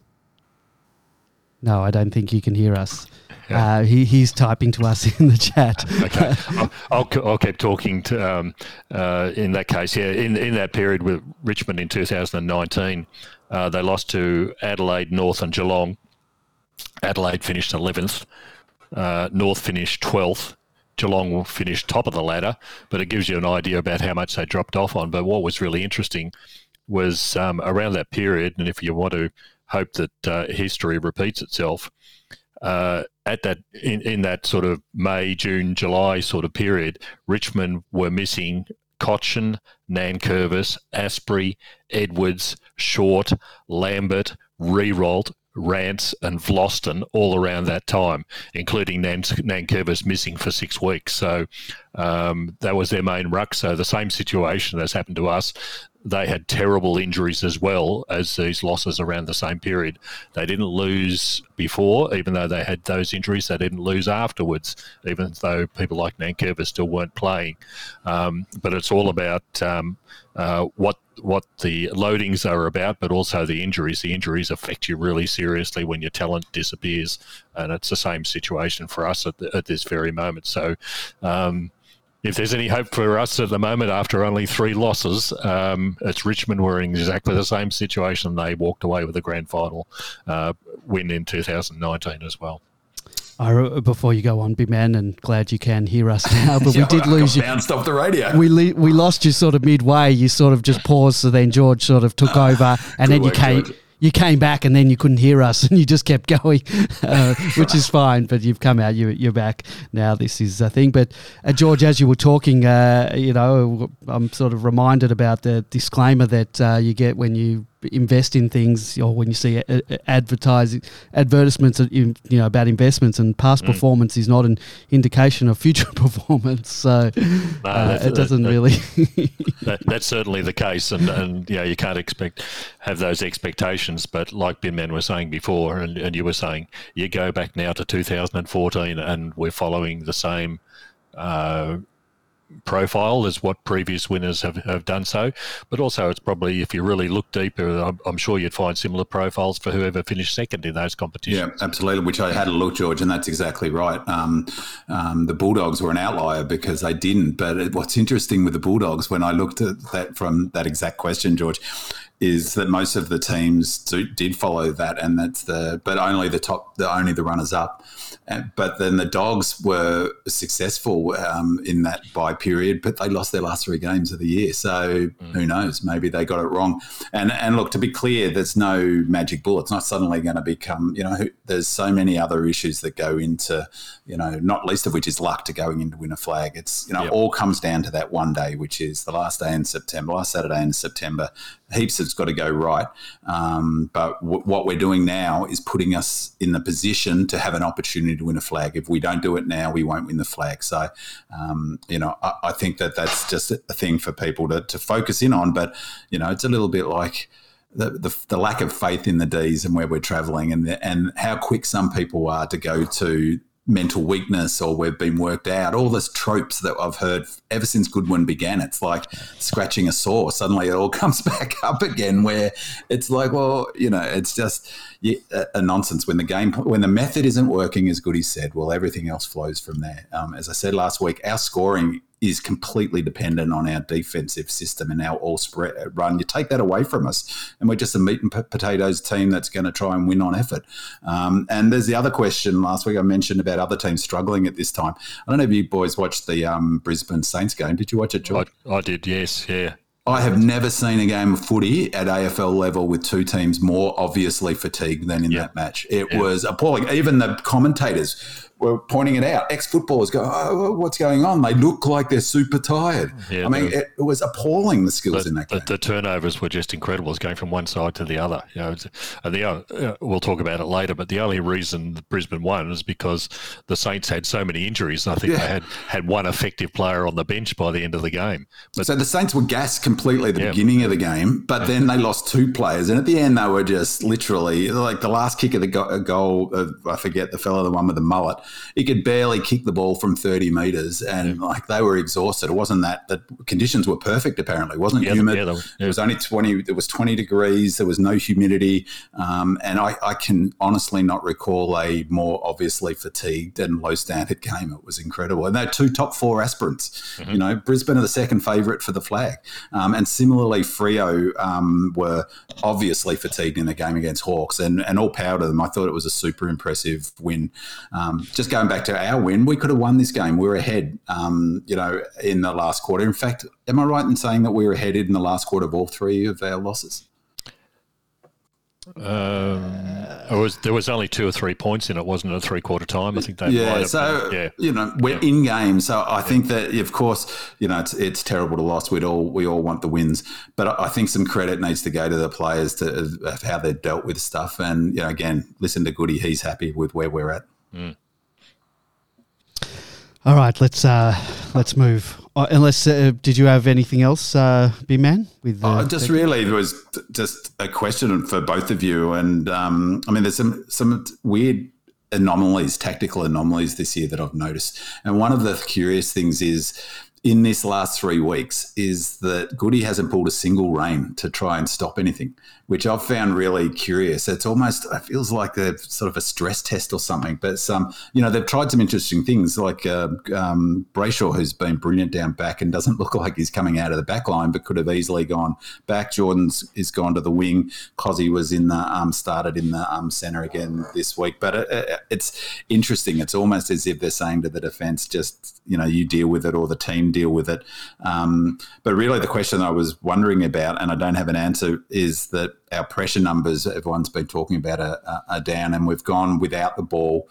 No, I don't think you can hear us. Yeah. Uh, he, he's typing to us in the chat. okay, I'll, I'll, I'll, keep talking to. Um, uh, in that case, yeah, in in that period with Richmond in 2019, uh, they lost to Adelaide, North, and Geelong. Adelaide finished 11th. Uh, North finished 12th. Geelong finished top of the ladder, but it gives you an idea about how much they dropped off on. But what was really interesting was um, around that period, and if you want to hope that uh, history repeats itself, uh, at that in, in that sort of May, June, July sort of period, Richmond were missing Cotchin, Nankervis, Astbury, Edwards, Short, Lambert, Riewoldt, Rance, and Vlastuin all around that time, including Nan- Nankervis missing for six weeks. So um, that was their main ruck. So the same situation has happened to us they had terrible injuries as well as these losses around the same period. They didn't lose before, even though they had those injuries. They didn't lose afterwards, even though people like Nankervis still weren't playing. Um, but it's all about um, uh, what what the loadings are about, but also the injuries. The injuries affect you really seriously when your talent disappears, and it's the same situation for us at, the, at this very moment. So. Um, if there's any hope for us at the moment after only three losses, um, it's Richmond were in exactly the same situation. They walked away with a grand final uh, win in 2019 as well. I, before you go on, big man, and glad you can hear us now, but we did lose you. Bounced off the radio. We le- we lost you sort of midway. You sort of just paused, so then George sort of took over, and then you came. George you came back and then you couldn't hear us and you just kept going, uh, which is fine. But you've come out, you, you're back now. This is a thing. But uh, George, as you were talking, uh, you know, I'm sort of reminded about the disclaimer that uh, you get when you invest in things or when you see advertising advertisements you know about investments and past mm. performance is not an indication of future performance so no, uh, it doesn't that, really that, that's certainly the case and and you know you can't expect have those expectations but like Binman was saying before and, and you were saying you go back now to 2014 and we're following the same uh, profile as what previous winners have, have done so. But also, it's probably, if you really look deeper, I'm, I'm, sure you'd find similar profiles for whoever finished second in those competitions. Yeah, absolutely. Which I had a look, George, and that's exactly right. Um, um, the Bulldogs were an outlier because they didn't. But what's interesting with the Bulldogs, when I looked at that from that exact question, George, is that most of the teams do, did follow that, and that's the but only the top, the only the runners up but then the Dogs were successful um, in that bye period, but they lost their last three games of the year. So mm. who knows? Maybe they got it wrong. And and look, to be clear, there's no magic bullet. It's not suddenly going to become. You know, there's so many other issues that go into. You know, not least of which is luck to going in to win a flag. It's you know yep. all comes down to that one day, which is the last day in September, last Saturday in September. Heaps that's got to go right. Um, but w- what we're doing now is putting us in the position to have an opportunity to win a flag. If we don't do it now, we won't win the flag. So, um, you know, I, I, think that that's just a thing for people to, to focus in on. But, you know, it's a little bit like, the, the, the, lack of faith in the D's and where we're traveling and the, and how quick some people are to go to mental weakness or we've been worked out. All those tropes that I've heard ever since Goodwin began. It's like scratching a sore. Suddenly it all comes back up again. Where it's like, well, you know, it's just a, nonsense when the game when the method isn't working as Goody said. Well, everything else flows from there. Um, as I said last week, our scoring is completely dependent on our defensive system and our all spread uh, run. You take that away from us, and we're just a meat and potatoes team that's going to try and win on effort. Um, and there's the other question last week I mentioned about other teams struggling at this time. I don't know if you boys watched the um, Brisbane Saints game. Did you watch it, George? I, I did. Yes. Yeah. I have never seen a game of footy at AFL level with two teams more obviously fatigued than in that match. It was appalling. Even the commentators were pointing it out. Ex footballers go, oh, what's going on? They look like they're super tired. Yeah, I mean, it, it, was appalling the skills the, in that game. The, the, turnovers were just incredible. It's going from one side to the other. You know, and the uh, we'll talk about it later. But the only reason Brisbane won is because the Saints had so many injuries. I think yeah. they had had one effective player on the bench by the end of the game. But, so the Saints were gassed completely at the yeah. beginning of the game, but then they lost two players, and at the end they were just literally like the last kick of the go- goal. Uh, I forget the fellow, the one with the mullet. He could barely kick the ball from thirty meters, and yeah. like they were exhausted. It wasn't that the conditions were perfect. Apparently, it wasn't humid. Yeah, it was only twenty. It was twenty degrees. There was no humidity, um, and I, I can honestly not recall a more obviously fatigued and low standard game. It was incredible, and they're two top four aspirants. Mm-hmm. You know, Brisbane are the second favourite for the flag, um, and similarly, Freo um, were obviously fatigued in the game against Hawks, and, and all power to them. I thought it was a super impressive win. Um, just going back to our win, we could have won this game. We were ahead, um, you know, in the last quarter. In fact, am I right in saying that we were ahead in the last quarter of all three of our losses? Um, was there was only two or three points in it, wasn't it? A three quarter time, I think they. Yeah, so yeah. you know we're in game, so I think that of course you know it's it's terrible to lose. We'd all we all want the wins, but I think some credit needs to go to the players to of how they've dealt with stuff. And you know, again, listen to Goody; he's happy with where we're at. Mm. All right, let's uh, let's move. Uh, unless, uh, did you have anything else, uh, B man? With uh, oh, just really, there was just a question for both of you, and um, I mean, there's some some weird anomalies, tactical anomalies this year that I've noticed, and one of the curious things is in this last three weeks is that Goody hasn't pulled a single rein to try and stop anything, which I've found really curious. It's almost it feels like a sort of a stress test or something. But some, you know, they've tried some interesting things, like uh, um, Brayshaw, who's been brilliant down back and doesn't look like he's coming out of the back line, but could have easily gone back. Jordon's is gone to the wing. Cozzy was in the um, started in the um, centre again this week. But it, it, it's interesting. It's almost as if they're saying to the defence, just you know, you deal with it or the team deal with it. Um, but really, the question I was wondering about, and I don't have an answer, is that our pressure numbers everyone's been talking about are, are down, and we've gone without the ball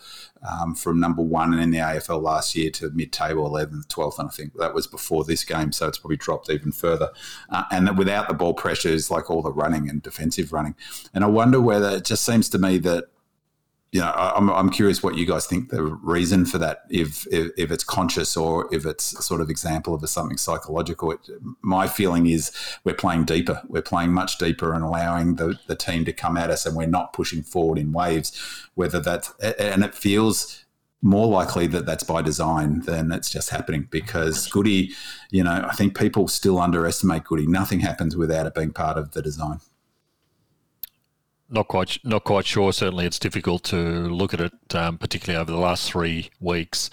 um, from number one in the AFL last year to mid-table 11th, 12th, and I think that was before this game, so it's probably dropped even further. Uh, and without the ball pressure is like all the running and defensive running, and I wonder whether it just seems to me that you know, I'm, I'm curious what you guys think the reason for that, if, if, if it's conscious or if it's sort of example of a something psychological. It, my feeling is we're playing deeper. We're playing much deeper and allowing the, the team to come at us, and we're not pushing forward in waves. Whether that's and it feels more likely that that's by design than it's just happening because Goody, you know, I think people still underestimate Goody. Nothing happens without it being part of the design not quite not quite sure. Certainly, it's difficult to look at it, um, particularly over the last three weeks,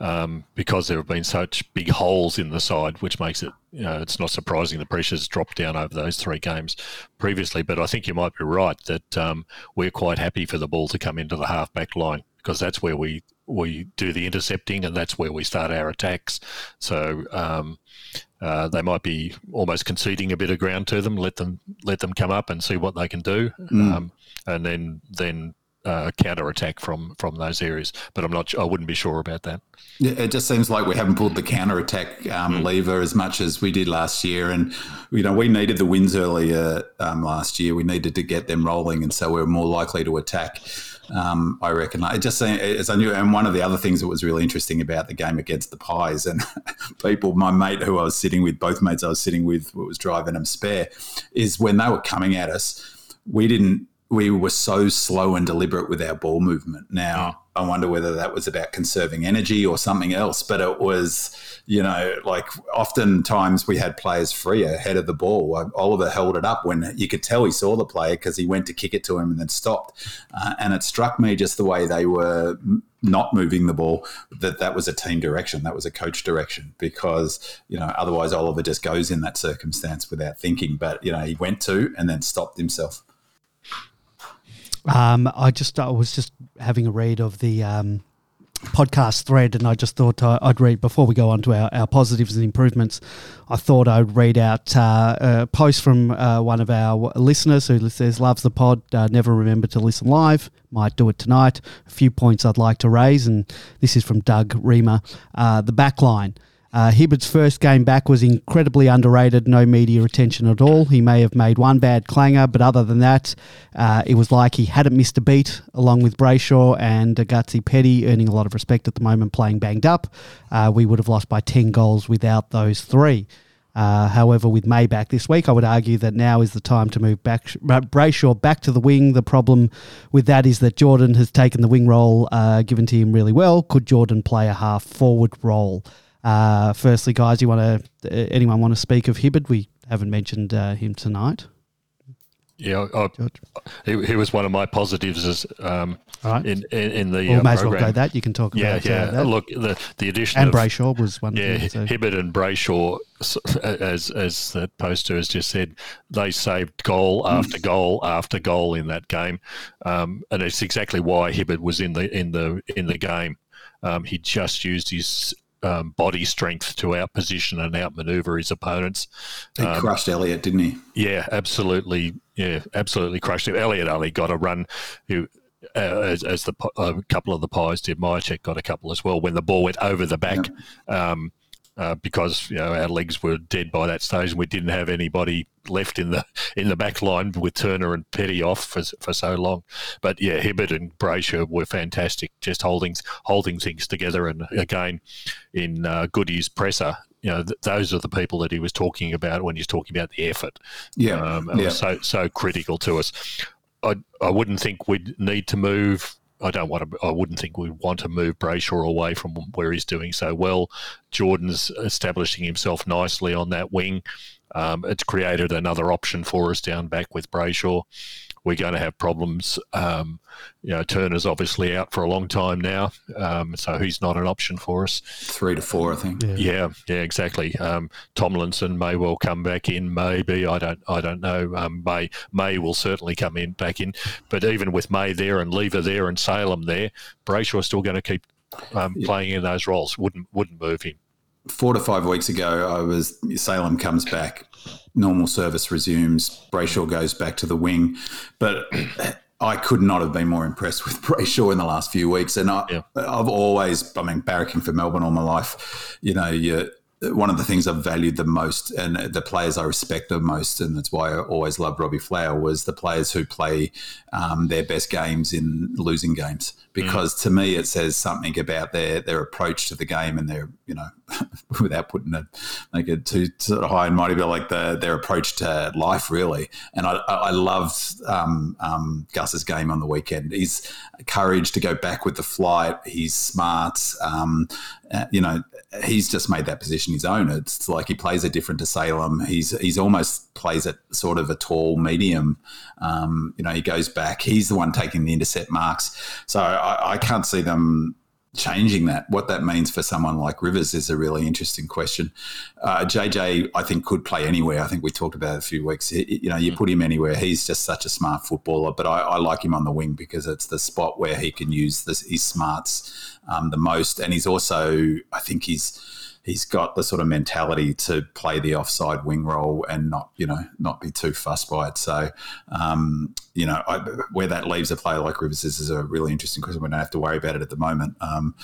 um, because there have been such big holes in the side, which makes it you know it's not surprising the pressure's dropped down over those three games previously. But I think you might be right that um, we're quite happy for the ball to come into the half back line because that's where we we do the intercepting and that's where we start our attacks. So um, uh, they might be almost conceding a bit of ground to them. Let them let them come up and see what they can do, mm. um, and then then uh, counter attack from from those areas. But I'm not. I wouldn't be sure about that. Yeah, it just seems like we haven't pulled the counter attack um, mm. lever as much as we did last year, and you know we needed the wins earlier um, last year. We needed to get them rolling, and so we we're more likely to attack. Um, I reckon. It just as I knew, and one of the other things that was really interesting about the game against the Pies, and people, my mate who I was sitting with, both mates I was sitting with, was driving them spare, is when they were coming at us, we didn't we were so slow and deliberate with our ball movement. Now, I wonder whether that was about conserving energy or something else, but it was, you know, like oftentimes we had players free ahead of the ball. Oliver held it up when you could tell he saw the player because he went to kick it to him and then stopped. Uh, and it struck me just the way they were not moving the ball that that was a team direction that was a coach direction because you know otherwise Oliver just goes in that circumstance without thinking but you know he went to and then stopped himself um, I just I was just having a read of the um, podcast thread, and I just thought I'd read before we go on to our, our positives and improvements. I thought I'd read out uh, a post from uh, one of our listeners who says loves the pod. Uh, never remember to listen live. Might do it tonight. A few points I'd like to raise, and this is from Doug Reamer. Uh, the back line. Uh, Hibberd's first game back was incredibly underrated, no media attention at all. He may have made one bad clanger, but other than that, uh, it was like he hadn't missed a beat, along with Brayshaw and Gutsy Petty, earning a lot of respect at the moment, playing banged up. Uh, we would have lost by 10 goals without those three. Uh, however, with May back this week, I would argue that now is the time to move back Brayshaw back to the wing. The problem with that is that Jordon has taken the wing role uh, given to him really well. Could Jordon play a half forward role? Uh, firstly, guys, you want to uh, anyone want to speak of Hibberd? We haven't mentioned uh, him tonight. Yeah, I, he, he was one of my positives as um, right. in, in, in the well, uh, may as well go that. You can talk yeah, about yeah. Uh, that. Look, the the addition and of, Brayshaw was one. Yeah, them, so. Hibberd and Brayshaw, as as the poster has just said, they saved goal mm. after goal after goal in that game, um, and it's exactly why Hibberd was in the in the in the game. Um, he just used his um, body strength to outposition and outmaneuver his opponents. He um, crushed Elliott, didn't he? Yeah, absolutely. Yeah, absolutely crushed him. Elliott only got a run. Who, uh, as, as, the a couple of the pies did, Mihocek got a couple as well when the ball went over the back. Um, uh, because you know our legs were dead by that stage, and we didn't have anybody left in the in the back line with Turner and Petty off for, for so long. But yeah, Hibberd and Brayshaw were fantastic, just holding holding things together. And again, in uh, Goody's presser, you know, th- those are the people that he was talking about when he's talking about the effort. Yeah, um, yeah. so so critical to us. I I wouldn't think we'd need to move I don't want to. I wouldn't think we'd want to move Brayshaw away from where he's doing so well. Jordon's establishing himself nicely on that wing. Um, it's created another option for us down back with Brayshaw we're going to have problems. Um, you know, Turner's obviously out for a long time now, um, so he's not an option for us. Three to four, I think. Yeah, yeah, yeah exactly. Um, Tomlinson may well come back in. Maybe I don't. I don't know. Um, May May will certainly come in back in, but even with May there and Lever there and Salem there, Brayshaw's still going to keep um, yeah. playing in those roles. Wouldn't wouldn't move him four to five weeks ago, I was Salem comes back, normal service resumes, Brayshaw goes back to the wing, but. I could not have been more impressed with Brayshaw in the last few weeks, and I, have always, I mean, barracking for Melbourne all my life. You know, you one of the things I've valued the most and the players I respect the most, and that's why I always loved Robbie Flower, was the players who play um, their best games in losing games. Because mm. to me, it says something about their their approach to the game and their, you know, without putting it it too sort of high and mighty, but like the, their approach to life, really. And I, I loved um, um, Gus's game on the weekend. His courage to go back with the flight. He's smart. Um, uh, you know, he's just made that position his own. It's like he plays it different to Salem. He's he's almost plays it sort of a tall medium. Um, you know, he goes back. He's the one taking the intercept marks. So I, I can't see them changing that. What that means for someone like Rivers is a really interesting question. Uh, JJ, I think, could play anywhere. I think we talked about it a few weeks. He, you know, you mm. put him anywhere. He's just such a smart footballer. But I, I, like him on the wing because it's the spot where he can use this, his smarts um, the most. And he's also, I think, he's he's got the sort of mentality to play the offside wing role and not you know not be too fussed by it. So um, you know I, where that leaves a player like Rivers is, is a really interesting question. We don't have to worry about it at the moment. Um,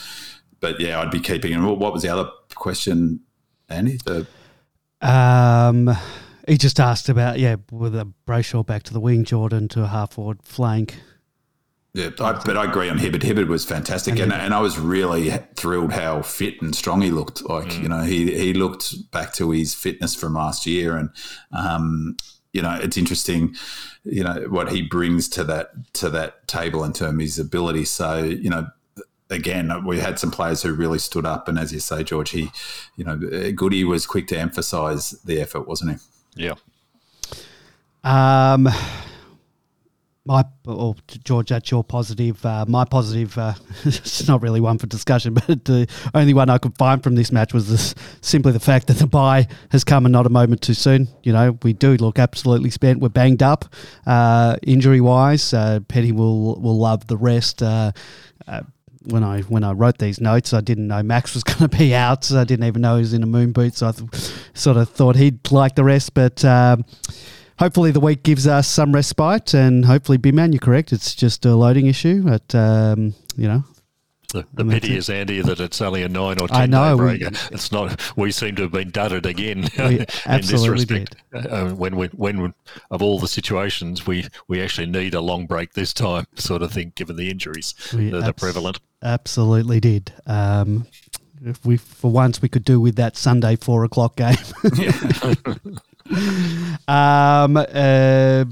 but yeah, I'd be keeping. And what was the other question, Andy? The um. He just asked about yeah, with a Brayshaw back to the wing, Jordon to a half forward flank. Yeah, I, but I agree on Hibberd. Hibberd was fantastic, and, and, I was really thrilled how fit and strong he looked. Like mm. you know, he he looked back to his fitness from last year, and um, you know, it's interesting, you know, what he brings to that to that table in terms of his ability. So you know, again, we had some players who really stood up, and as you say, George, he, you know, Goody was quick to emphasise the effort, wasn't he? Yeah. Um my or George, that's your positive. Uh, my positive, uh, it's not really one for discussion, but the only one I could find from this match was this, simply the fact that the bye has come and not a moment too soon. You know, we do look absolutely spent. We're banged up, uh, injury wise. Uh, Petty will will love the rest. Uh, uh, when I when I wrote these notes, I didn't know Max was going to be out. So I didn't even know he was in a moon boot. So I th- sort of thought he'd like the rest. But um, hopefully the week gives us some respite, and hopefully, B man, you're correct. It's just a loading issue. But um, you know, the, the pity is, Andy, that it's only a nine or ten I know, day break. We, it's not. We seem to have been dudded again in this respect. Uh, when we, when of all the situations, we we actually need a long break this time, sort of thing, given the injuries We that are prevalent. Absolutely did. Um, if we for once we could do with that Sunday four o'clock game. um, uh,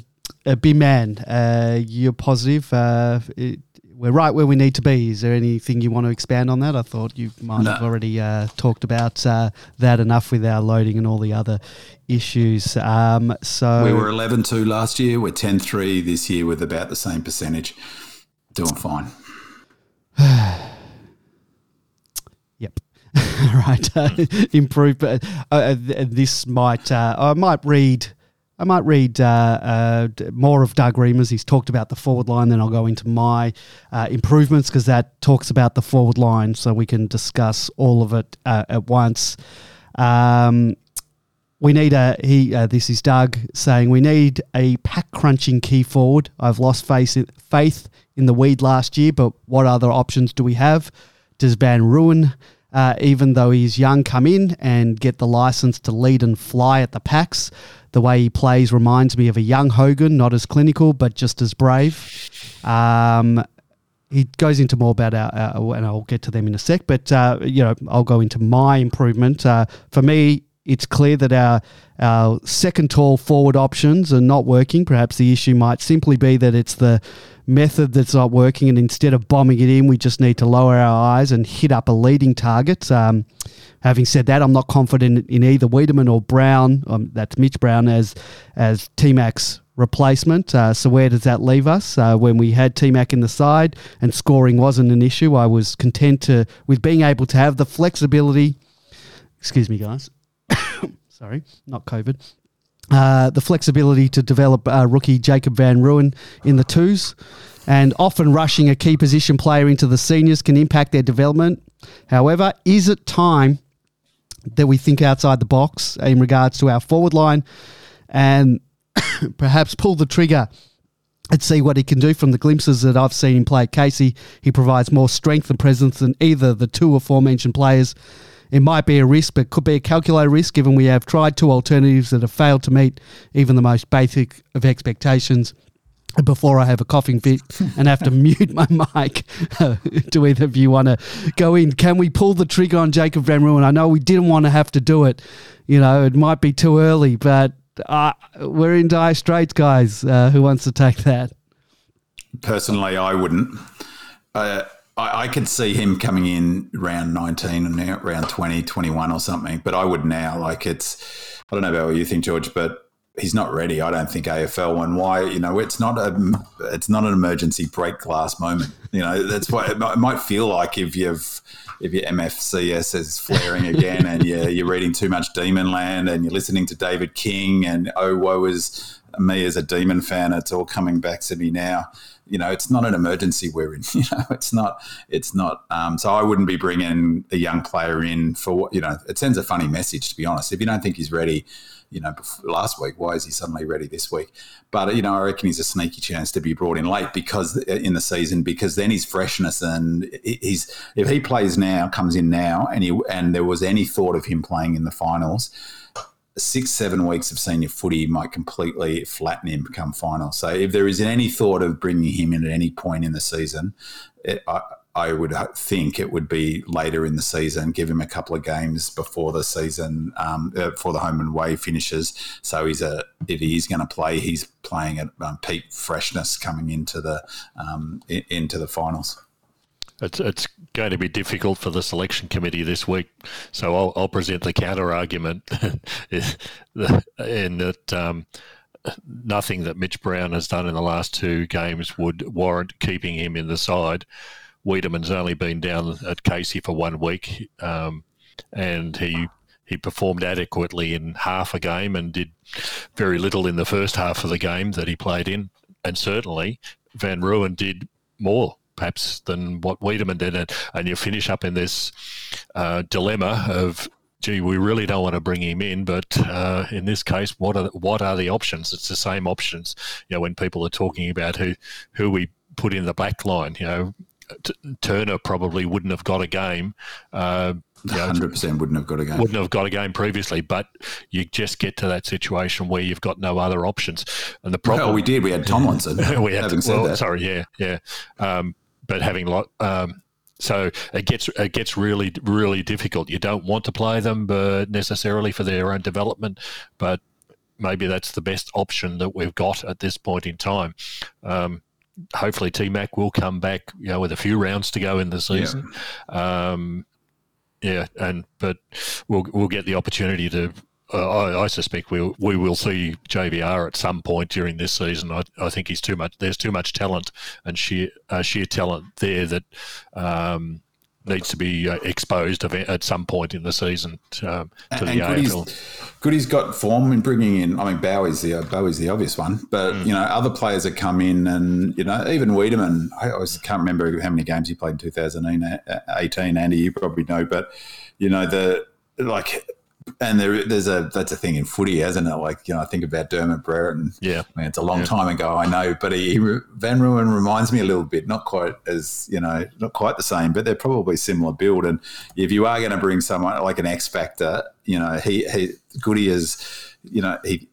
uh, B man, uh, you're positive. Uh, it, we're right where we need to be. Is there anything you want to expand on that? I thought you might No. have already uh, talked about uh, that enough with our loading and all the other issues. Um, so We were 11 2 last year. We're 10 3 this year with about the same percentage. Doing fine. Right. Uh, improve. Uh, uh, this might. Uh, I might read. I might read uh, uh, more of Doug Reamers. He's talked about the forward line. Then I'll go into my uh, improvements because that talks about the forward line, so we can discuss all of it uh, at once. Um, we need a he. Uh, this is Doug saying we need a pack crunching key forward. I've lost faith faith in the weed last year, but what other options do we have? Does Van Rooyen, uh, even though he's young, come in and get the license to lead and fly at the packs? The way he plays reminds me of a young Hogan, not as clinical, but just as brave. Um, he goes into more about our, our, and I'll get to them in a sec. But uh, you know, I'll go into my improvement. Uh, for me, it's clear that our our second tall forward options are not working. Perhaps the issue might simply be that it's the method that's not working, and instead of bombing it in, we just need to lower our eyes and hit up a leading target. Um, having said that, I'm not confident in either Weideman or Brown. Um, that's Mitch Brown as as T Mac's replacement. Uh, so where does that leave us? Uh, when we had T Mac in the side and scoring wasn't an issue, I was content to with being able to have the flexibility. Excuse me, guys. Sorry, not COVID. Uh, the flexibility to develop uh, rookie Jacob Van Rooyen in the twos, and often rushing a key position player into the seniors can impact their development. However, is it time that we think outside the box in regards to our forward line and perhaps pull the trigger and see what he can do from the glimpses that I've seen him play at Casey. He provides more strength and presence than either the two aforementioned players. It might be a risk, but could be a calculated risk given we have tried two alternatives that have failed to meet even the most basic of expectations. Before I have a coughing fit and have to mute my mic, do either of you want to go in? Can we pull the trigger on Jacob Van Rooyen? I know we didn't want to have to do it. You know, it might be too early, but uh, we're in dire straits, guys. Uh, who wants to take that? Personally, I wouldn't. Uh, I, I could see him coming in round 19 and now round 20, 21 or something, but I would now. Like it's, I don't know about what you think, George, but he's not ready. I don't think AFL and why you know it's not a it's not an emergency break glass moment. You know that's what it might, feel like if you've if your MFCS is flaring again and you're, you're reading too much Demonland and you're listening to David King and oh woe is me as a Demon fan. It's all coming back to me now. You know, it's not an emergency we're in. You know, it's not. It's not. Um, so I wouldn't be bringing a young player in for what you know. It sends a funny message, to be honest. If you don't think he's ready, you know, last week. Why is he suddenly ready this week? But you know, I reckon he's a sneaky chance to be brought in late because in the season, because then his freshness and he's if he plays now, comes in now, and he and there was any thought of him playing in the finals. Six, seven weeks of senior footy might completely flatten him come final. So, if there is any thought of bringing him in at any point in the season, it, I, I would think it would be later in the season. Give him a couple of games before the season, um, uh, before the home and away finishes. So he's a if he is going to play, he's playing at um, peak freshness coming into the um, into the finals. It's, it's going to be difficult for the selection committee this week. So I'll, I'll present the counter argument in that um, nothing that Mitch Brown has done in the last two games would warrant keeping him in the side. Weideman's only been down at Casey for one week, um, and he he performed adequately in half a game and did very little in the first half of the game that he played in, and certainly Van Rooyen did more perhaps than what Weideman did, and, and you finish up in this uh, dilemma of gee, we really don't want to bring him in, but uh, in this case, what are what are the options? It's the same options. You know, when people are talking about who who we put in the back line, you know, T- Turner probably wouldn't have got a game. Uh, Hundred percent wouldn't have got a game. Wouldn't have got a game previously, but you just get to that situation where you've got no other options. And the problem well, we did. We had Tomlinson. we had. Having well, sorry, yeah, yeah. Um, but having lot, um, so it gets it gets really really difficult. You don't want to play them, but necessarily for their own development, but maybe that's the best option that we've got at this point in time. Um, hopefully, T Mac will come back, you know, with a few rounds to go in the season. Yeah. Um, yeah, and but we'll we'll get the opportunity to I, I, suspect we'll, we will see JVR at some point during this season. I, I think he's too much. There's too much talent and sheer uh, sheer talent there that um, needs to be uh, exposed at some point in the season um, to and, the and AFL. Goody's got form in bringing in. I mean, Bowey's the Bowey's the obvious one, but mm. you know other players that come in, and you know even Weideman. I, I can't remember how many games he played in 2018. Andy, you probably know, but you know the like and there, there's a that's a thing in footy, hasn't it? Like you know, I think about Dermott Brereton. Yeah, I mean, it's a long yeah. time ago, I know, but he, he, Van Rooyen reminds me a little bit, not quite as you know, not quite the same, but they're probably similar build. And if you are going to bring someone like an X factor, you know, he he Goody is, you know, he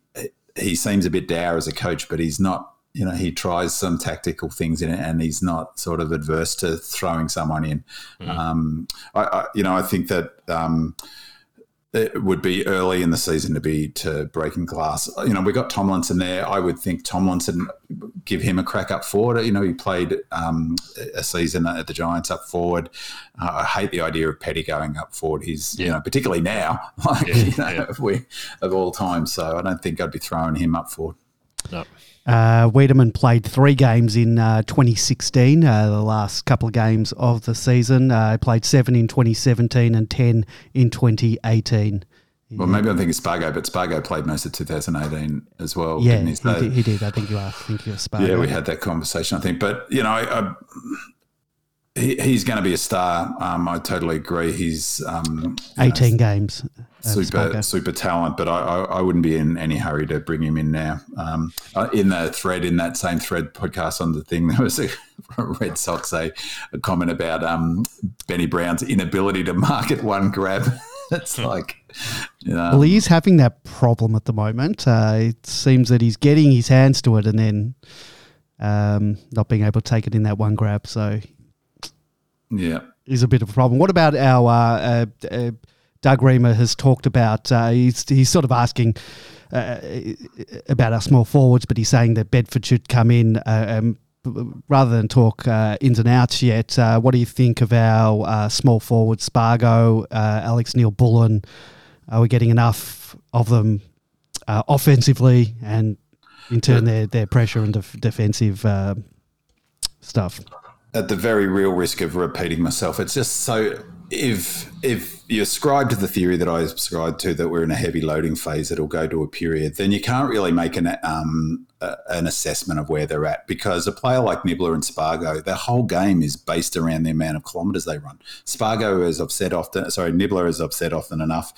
he seems a bit dour as a coach, but he's not. You know, he tries some tactical things in it, and he's not sort of adverse to throwing someone in. Mm. Um, I, I, you know, I think that. Um, it would be early in the season to be to breaking glass. You know, we got Tomlinson there. I would think Tomlinson give him a crack up forward. You know, he played um, a season at the Giants up forward. Uh, I hate the idea of Petty going up forward. He's yeah. you know particularly now, like yeah, you know, yeah. we of all time. So I don't think I'd be throwing him up forward. No. Uh, Weideman played three games in uh, 2016, uh, the last couple of games of the season. Uh, he played seven in 2017 and 10 in 2018. Well, maybe I'm thinking Spargo, but Spargo played most of 2018 as well. Yeah, he, so, did, he, did, I think you are thinking of Spargo. Yeah, we had that conversation, I think. But, you know, I, I, he, he's going to be a star. Um, I totally agree. He's um, 18 know, games super super talent, but I, I, I, wouldn't be in any hurry to bring him in now. Um, uh, in the thread, in that same thread podcast on the thing, there was a Red Sox a, a comment about um, Benny Brown's inability to market one grab. it's like, you know, well, he's having that problem at the moment. Uh, it seems that he's getting his hands to it and then um, not being able to take it in that one grab. So, yeah, is a bit of a problem. What about our uh, uh, uh Doug Reamer has talked about. Uh, he's, he's sort of asking uh, about our small forwards, but he's saying that Bedford should come in. Uh, um, rather than talk uh, ins and outs yet, uh, what do you think of our uh, small forward Spargo, Alex Neal-Bullen? Are we getting enough of them offensively and in turn their, their pressure and def- defensive stuff? At the very real risk of repeating myself, it's just so if if you ascribe to the theory that I subscribe to that we're in a heavy loading phase it'll go to a period, then you can't really make an um, an assessment of where they're at because a player like Nibbler and Spargo, their whole game is based around the amount of kilometres they run. Spargo, as I've said often, sorry, Nibbler, as I've said often enough,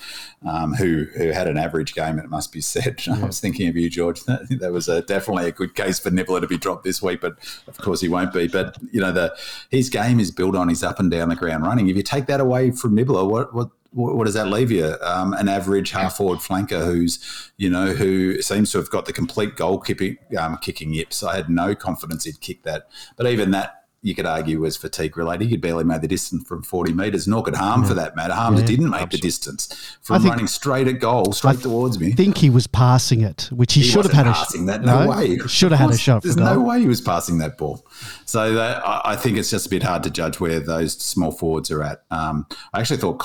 um, who who had an average game, it must be said. Yeah. I was thinking of you, George. That, that was a, definitely a good case for Nibbler to be dropped this week, but of course he won't be. But you know, the his game is built on his up and down the ground running. If you take that away from Nibbler, what what what does that leave you? Um, an average half forward flanker who's, you know, who seems to have got the complete goal kicking, um, kicking yips. I had no confidence he'd kick that. But even that, you could argue was fatigue related. He barely made the distance from 40 metres, nor could Harm yeah. for that matter. Harmes yeah, didn't make absolutely. the distance from running straight at goal, straight I towards me. I think he was passing it, which he, he should have had passing a that. No, no way. Should have had a shot. There's no way he was passing that ball. So that, I, I, think it's just a bit hard to judge where those small forwards are at. Um, I actually thought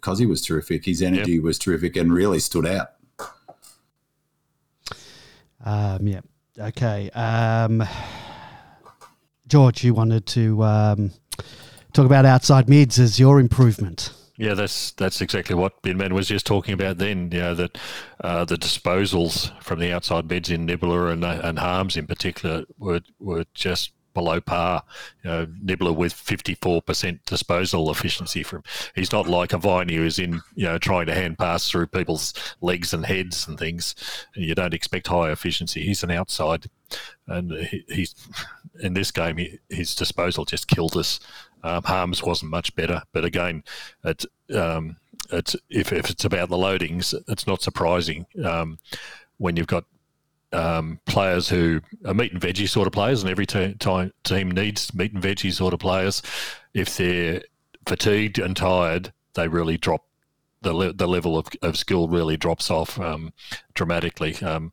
Cozzy because he was terrific. His energy yep. was terrific and really stood out. Um, yeah. Okay. Um, George, you wanted to um, talk about outside mids as your improvement. Yeah, that's that's exactly what Binman was just talking about then. You know that uh, the disposals from the outside mids in Nibbler and uh, and Harmes in particular were were just below par. You know, Nibbler with 54% disposal efficiency from. He's not like a Viney who's in, you know, trying to hand pass through people's legs and heads and things. And you don't expect high efficiency. He's an outside, and he, he's in this game. He, his disposal just killed us. Um, Harmes wasn't much better, but again, it. Um, it's if, if it's about the loadings, it's not surprising um, when you've got um, players who are meat and veggie sort of players, and every te- time team needs meat and veggie sort of players. If they're fatigued and tired, they really drop the le- the level of, of skill really drops off um, dramatically. Um,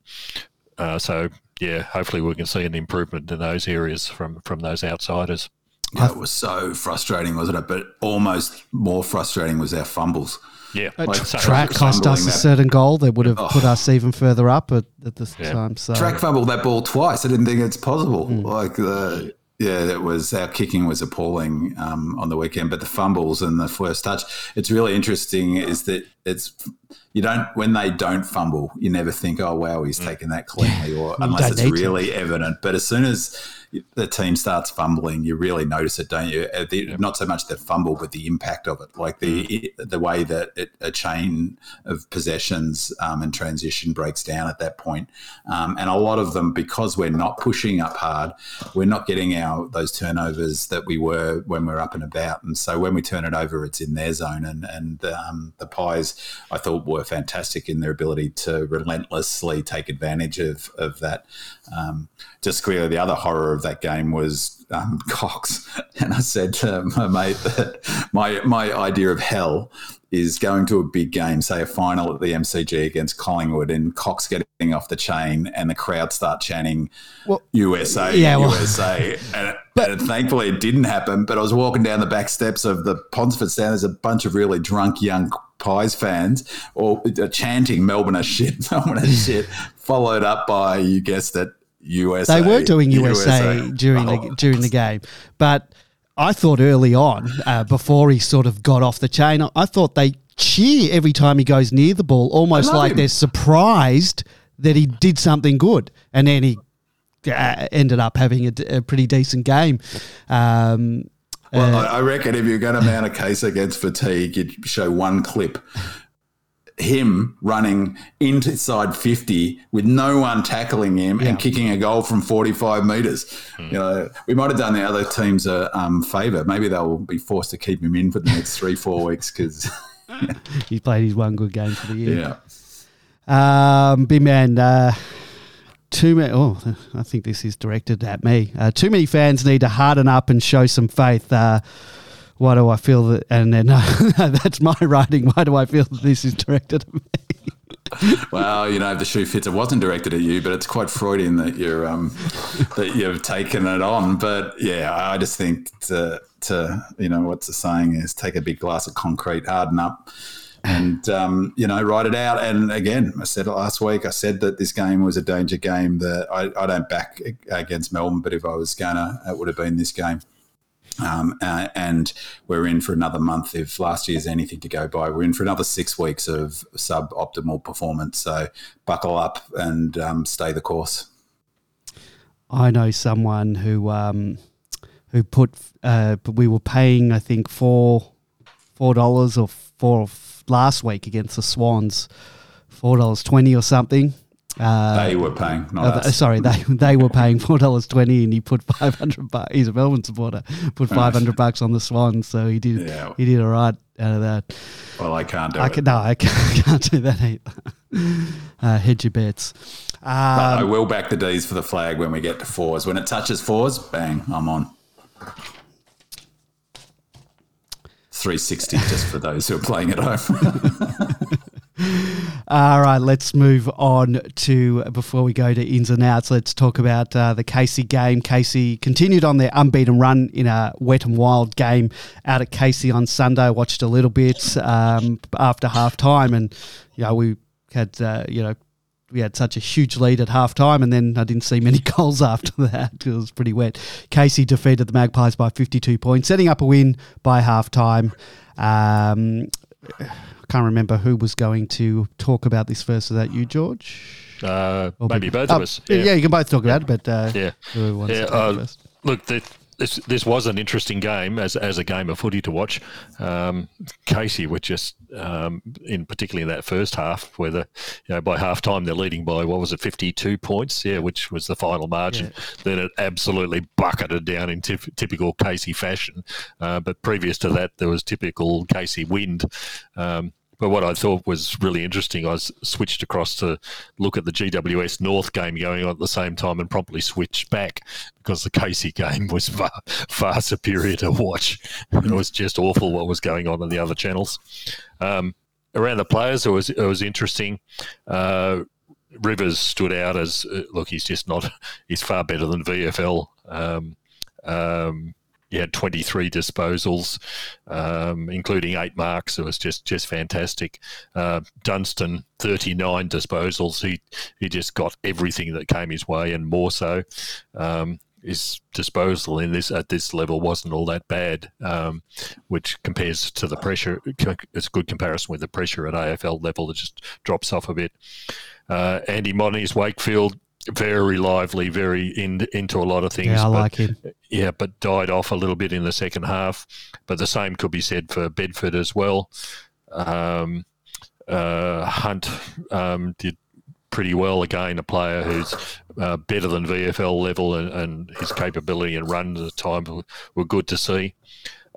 uh, so yeah, hopefully we can see an improvement in those areas from from those outsiders. It was so frustrating, wasn't it? But almost more frustrating was our fumbles. Yeah, A like, tr- so- Trac cost us a that- certain goal that would have Oh. put us even further up at, at this Yeah. time. So Trac fumbled that ball twice. I didn't think it's possible. Hmm. Like the yeah, that was our kicking was appalling um, on the weekend, but the fumbles and the first touch. It's really interesting is that it's you don't when they don't fumble, you never think, oh wow, he's taken that cleanly, or unless it's need to. really evident. But as soon as the team starts fumbling, you really notice it, don't you? Uh, the, Not so much the fumble, but the impact of it, like the the way that it, a chain of possessions um, and transition breaks down at that point. Um, and a lot of them, because we're not pushing up hard, we're not getting our those turnovers that we were when we're up and about. And so when we turn it over, it's in their zone. And and um, the Pies, I thought, were fantastic in their ability to relentlessly take advantage of of that. Um, just clearly, the other horror of that game was um, Cox. And I said to my mate that my my idea of hell is going to a big game, say a final at the MCG against Collingwood, and Cox getting off the chain, and the crowd start chanting Well, USA, yeah, well- USA. and, and thankfully, it didn't happen. But I was walking down the back steps of the Ponsford stand. There's a bunch of really drunk young Pies fans, or uh, chanting "Melbourne are shit, Melbourne are shit," followed up by you guessed it, USA. they were doing USA, during Oh, the during the game, but I thought early on, uh, before he sort of got off the chain, I- I thought they cheer every time he goes near the ball, almost like him. they're surprised that he did something good, and then he uh, ended up having a, d- a pretty decent game. Um, Well, I I reckon if you're going to mount a case against fatigue, you'd show one clip. Him running inside 50 with no one tackling him and kicking a goal from 45 metres. Hmm. You know, we might have done the other teams a um, favour. Maybe they'll be forced to keep him in for the next three, four weeks because, he played his one good game for the year. yeah. Um, big man, uh, too many. Oh, I think this is directed at me. Uh, too many fans need to harden up and show some faith. Uh, why do I feel that? And then that's my writing. Why do I feel that this is directed at me? Well, you know, if the shoe fits, it wasn't directed at you, but it's quite Freudian that you're um, that you've taken it on. But yeah, I just think to to you know what's the saying is take a big glass of concrete, harden up, and um, you know write it out. And again, I said it last week. I said that this game was a danger game. That I, I don't back against Melbourne, but if I was gonna, it would have been this game. Um, uh, and we're in for another month. If last year's anything to go by, we're in for another six weeks of suboptimal performance. So buckle up and um, stay the course. I know someone who um, who put. Uh, we were paying, I think, four four dollars or four last week against the Swans, four dollars twenty or something. Uh, they were paying, not Uh, us. sorry, they they were paying four dollars twenty, and he put five hundred bucks. He's a Melbourne supporter. Put five hundred bucks on the Swans, so he did Yeah. he did all right out of that. Well, I can't do I it. can, no, I can't, can't do that either. Uh, hedge your bets. But I Um, will back the D's for the flag when we get to fours. When it touches fours, bang, I'm on. 360 just for those who are playing at home. all right, let's move on to before we go to ins and outs. Let's talk about uh, the Casey game. Casey continued on their unbeaten run in a wet and wild game out at Casey on Sunday. Watched a little bit um, after half time, and you know we had uh, you know we had such a huge lead at half time, and then I didn't see many goals after that. It was pretty wet. Casey defeated the Magpies by 52 points, setting up a win by half time. Um, I can't remember who was going to talk about this first. Is that you, George? Uh, maybe both oh, of us. Yeah. you can both talk about it, but uh, Yeah. who wants Yeah, to talk uh, look, the, this this was an interesting game as as a game of footy to watch. Um, Casey were just um, in particularly in that first half, where the you know by half time they're leading by what was it fifty two points, yeah, which was the final margin. Yeah. Then it absolutely bucketed down in typical Casey fashion. Uh, but previous to that, there was typical Casey wind. Um, but what I thought was really interesting, I switched across to look at the GWS North game going on at the same time and promptly switched back because the Casey game was far, far superior to watch. it was just awful what was going on in the other channels. Um, around the players, it was it was interesting. Uh, Rivers stood out as uh, look, he's just not. He's far better than VFL. Um, um, he had 23 disposals, um, including eight marks. It was just just fantastic. Uh, Dunstan 39 disposals. He he just got everything that came his way and more so. Um, his disposal in this at this level wasn't all that bad, um, which compares to the pressure. It's a good comparison with the pressure at AFL level. It just drops off a bit. Uh, Andy Moniz Wakefield very lively, very in, into a lot of things. Yeah, I but, like him. Yeah, but died off a little bit in the second half. But the same could be said for Bedford as well. Um, uh, Hunt um, did pretty well again. A player who's uh, better than VFL level, and, and, his capability and run at the time were, good to see.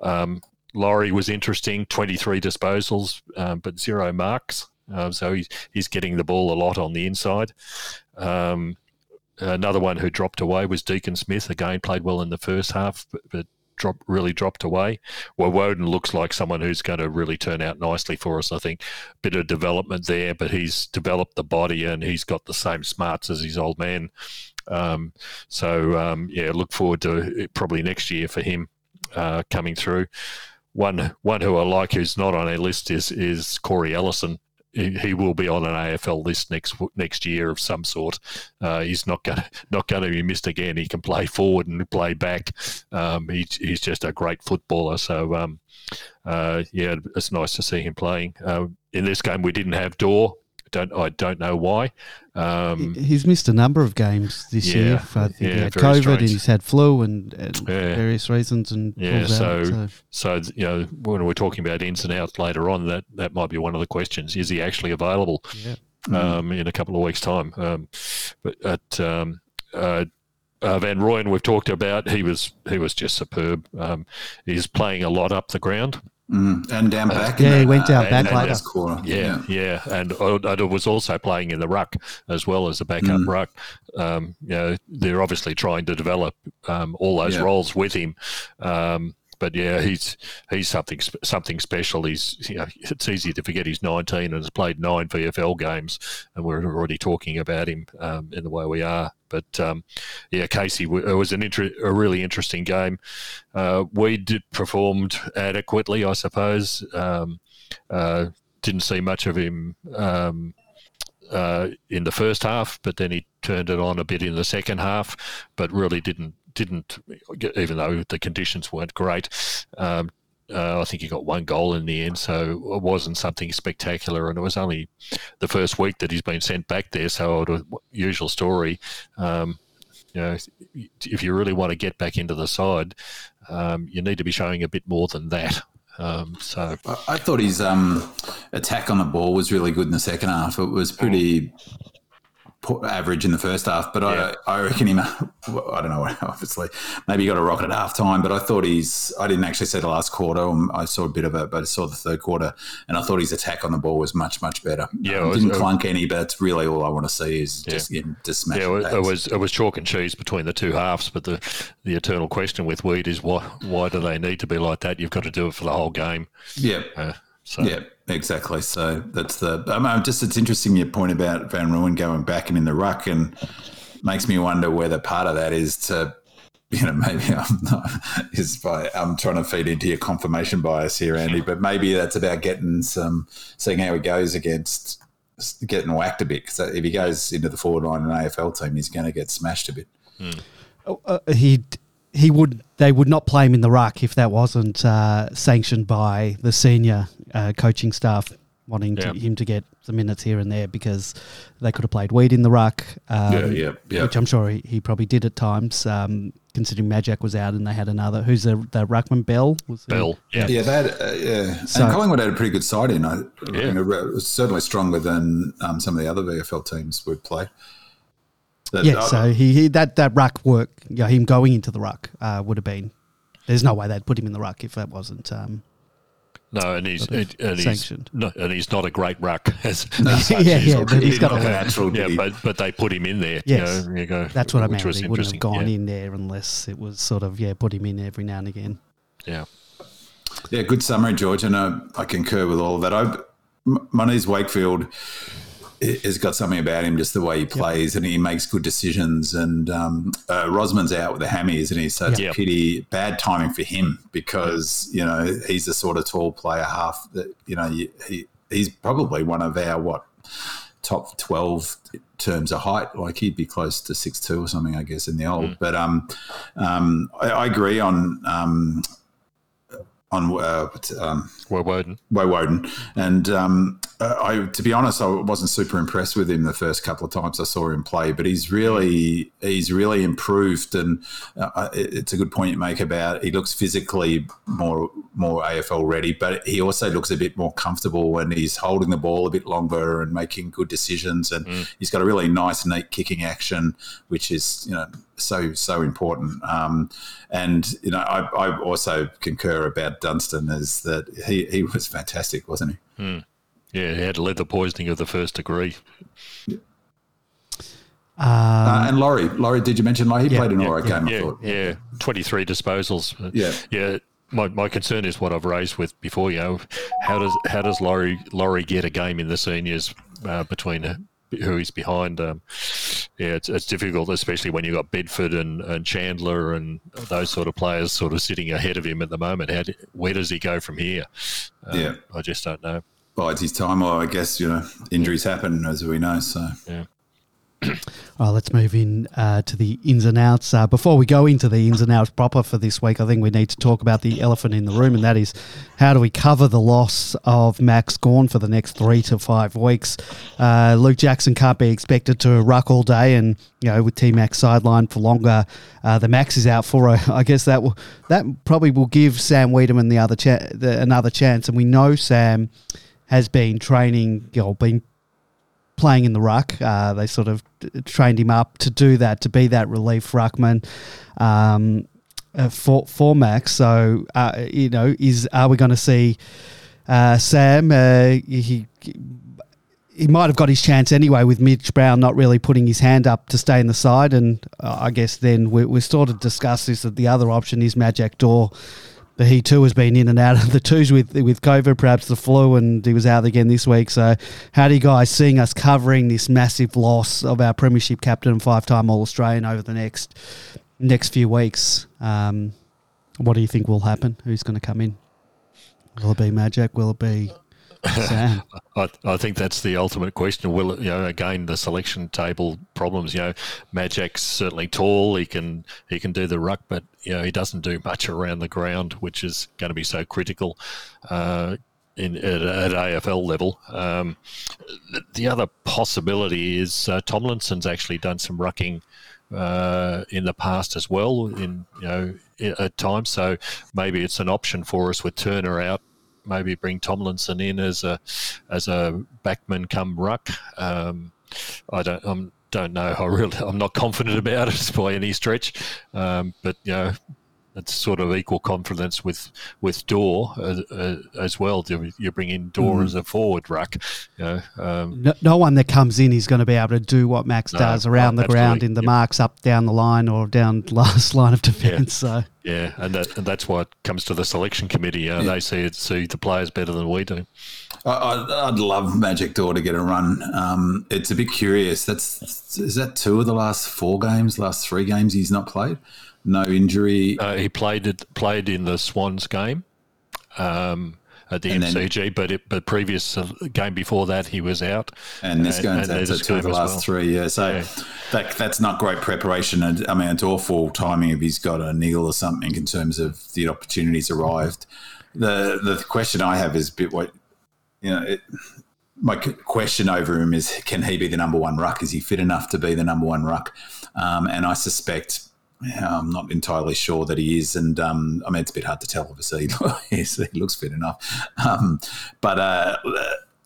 Um, Laurie was interesting, 23 disposals, um, but zero marks. Um, so he's, he's getting the ball a lot on the inside. Um, another one who dropped away was Deakyn Smith. Again, played well in the first half, but, but drop, really dropped away. Well, Woewodin looks like someone who's going to really turn out nicely for us. I think bit of development there, but he's developed the body and he's got the same smarts as his old man. Um, so um, yeah, look forward to probably next year for him uh, coming through. One one who I like who's not on our list is is Corey Ellison he, will be on an AFL list next next year of some sort. Uh, he's not going not going to be missed again. He can play forward and play back. Um, he, he's just a great footballer. So um, uh, yeah, it's nice to see him playing. Uh, in this game, we didn't have Daw. Don't I don't know why. Um, he's missed a number of games this yeah, year. I think yeah, he had COVID strange. and he's had flu and, and yeah. various reasons. And yeah, so, out, so, so you know when we're talking about ins and outs later on, that that might be one of the questions: is he actually available yeah. um, in a couple of weeks' time? Um, but at um, uh, uh, Van Rooyen, we've talked about. He was he was just superb. Um, he's playing a lot up the ground. Mm, and down back. Uh, yeah, he went down uh, back later. Corner. Yeah, yeah, yeah. And Oda was also playing in the ruck as well as a backup mm. ruck. Um, you know, they're obviously trying to develop um, all those yeah. roles with him. Um, but yeah, he's he's something something special. He's you know, it's easy to forget he's 19 and has played nine VFL games, and we're already talking about him um, in the way we are. But um, yeah, Casey, it was an inter- a really interesting game. Uh, we did performed adequately, I suppose. Um, uh, didn't see much of him um, uh, in the first half, but then he turned it on a bit in the second half, but really didn't didn't, even though the conditions weren't great. Um, uh, I think he got one goal in the end, so it wasn't something spectacular. And it was only the first week that he's been sent back there. So, the usual story. Um, you know, if you really want to get back into the side, um, you need to be showing a bit more than that. Um, so I thought his um, attack on the ball was really good in the second half. It was pretty average in the first half, but yeah. I, I reckon him. I don't know. Obviously, maybe he got a rocket at half time, but I thought he's. I didn't actually see the last quarter. Um, I saw a bit of it, but I saw the third quarter, and I thought his attack on the ball was much much better. Yeah, um, was, didn't clunk any, but that's really all I want to see is yeah. just him to smash. Yeah, it, it was it was chalk and cheese between the two halves, but the the eternal question with Weed is why why do they need to be like that? You've got to do it for the whole game. Yeah. Uh, so. Yeah, exactly. So that's the. I mean, just it's interesting your point about Van Rooyen going back and in the ruck, and makes me wonder whether part of that is to, you know, maybe I'm not is by I'm trying to feed into your confirmation bias here, Andy, but maybe that's about getting some, seeing how he goes against getting whacked a bit. Because if he goes into the forward line in an AFL team, he's going to get smashed a bit. Hmm. Oh, uh, he he would they would not play him in the ruck if that wasn't uh, sanctioned by the senior uh, coaching staff wanting yeah. to, him to get some minutes here and there because they could have played Weed in the ruck, um, yeah, yeah, yeah. which I'm sure he, he, probably did at times. Um, considering Majak was out and they had another. Who's the, the Ruckman Bell? Was the- Bell, yeah. Yeah, they had, uh, yeah. So- and Collingwood had a pretty good side in. I, Yeah. you know, it was certainly stronger than um, some of the other VFL teams would play. That- Yeah, I- so he, he that that ruck work, you know, him going into the ruck uh, would have been. There's no way they'd put him in the ruck if that wasn't. Um, No, and he's Sort of and he's sanctioned. no, and he's not a great ruck. As, as such. Yeah, He's yeah, but he's got a- natural. yeah, but but they put him in there. Yes. you, know, you go. that's what I which meant. He wouldn't have gone yeah. in there unless it was sort of yeah, put him in every now and again. Yeah, Yeah, good summary, George, and uh, I concur with all of that. I, M- Moniz Wakefield i- has got something about him, just the way he plays, and he makes good decisions. And um, uh, Rosman's out with a hammy, isn't he? So it's Yeah. a pity, bad timing for him because you know he's the sort of tall player, half that you know he, he he's probably one of our what top 12 terms of height like he'd be close to six two or something i guess in the old but um um I, I agree on um on uh, um, Woewodin. Woe Woden. And um, uh, I, to be honest, I wasn't super impressed with him the first couple of times I saw him play. But he's really, he's really improved. And uh, it's a good point you make about he looks physically more, more AFL ready, but he also looks a bit more comfortable when he's holding the ball a bit longer and making good decisions. And he's got a really nice, neat kicking action, which is you know so so important. Um, and you know, I, I also concur about Dunstan is that he, he was fantastic, wasn't he? Yeah, he had leather poisoning of the first degree. Um, uh, and Laurie, Laurie, did you mention Laurie? He yeah, played an yeah, all right game, I Yeah, thought. yeah, twenty three disposals. Yeah. yeah. My, my concern is what I've raised with before. You know, how does how does Laurie Laurie get a game in the seniors uh, between uh, who he's behind? Um, yeah, it's, it's difficult, especially when you've got Bedford and, and Chandler and those sort of players sort of sitting ahead of him at the moment. How do, where does he go from here? Um, Yeah. I just don't know. Bides his time, or I guess you know injuries happen as we know. So Yeah. Well, let's move in uh, to the ins and outs. Uh, before we go into the ins and outs proper for this week, I think we need to talk about the elephant in the room, and that is how do we cover the loss of Max Gawn for the next three to five weeks? Uh, Luke Jackson can't be expected to ruck all day, and you know with T Max sidelined for longer, uh, the Max is out for. A, I guess that will that probably will give Sam Weideman the other cha- the, another chance, and we know Sam has been training, you know, been playing in the ruck. Uh, they sort of trained him up to do that, to be that relief ruckman um, uh, for for Max. So uh, you know, is are we going to see uh, Sam? He he might have got his chance anyway with Mitch Brown not really putting his hand up to stay in the side, and uh, I guess then we we sort of discussed this that the other option is Majak Daw. But he too has been in and out of the twos with with COVID, perhaps the flu, and he was out again this week. So, how do you guys seeing us covering this massive loss of our premiership captain and five time All Australian over the next next few weeks? Um, what do you think will happen? Who's going to come in? Will it be Majak? Will it be? I, I think that's the ultimate question. Will you know again the selection table problems? You know, Majak's certainly tall. He can he can do the ruck, but you know he doesn't do much around the ground, which is going to be so critical. Uh, in, at, at AFL level. Um, the, the other possibility is uh, Tomlinson's actually done some rucking uh, in the past as well. In you know at times, so maybe it's an option for us with Turner out. Maybe bring Tomlinson in as a as a backman come ruck. Um, I don't I'm, don't know. I really I'm not confident about it by any stretch. Um, but you know it's sort of equal confidence with with Daw uh, uh, as well. You you bring in Daw as a forward ruck. You know, um, No, no one that comes in is going to be able to do what Max No, does around the absolutely. ground in the Yep. marks up down the line or down last line of defence. So yeah, and that and that's why it comes to the selection committee. Uh, They see it, see the players better than we do. I, I- I'd love Majak Daw to get a run. Um, it's a bit curious. That's is that two of the last four games, last three games he's not played. No injury. Uh, he played it, played in the Swans game um, at the And then- MCG, but it, but previous uh, game before that he was out. And this goes and out to two of the last well. three. Yeah, so Yeah. that that's not great preparation. And I mean, it's awful timing if he's got a niggle or something in terms of the opportunities arrived. The the question I have is a bit what you know. It, my question over him is: Can he be the number one ruck? Is he fit enough to be the number one ruck? Um, and I suspect I'm not entirely sure that he is, and um, I mean it's a bit hard to tell. Obviously, he looks fit enough, um, but uh,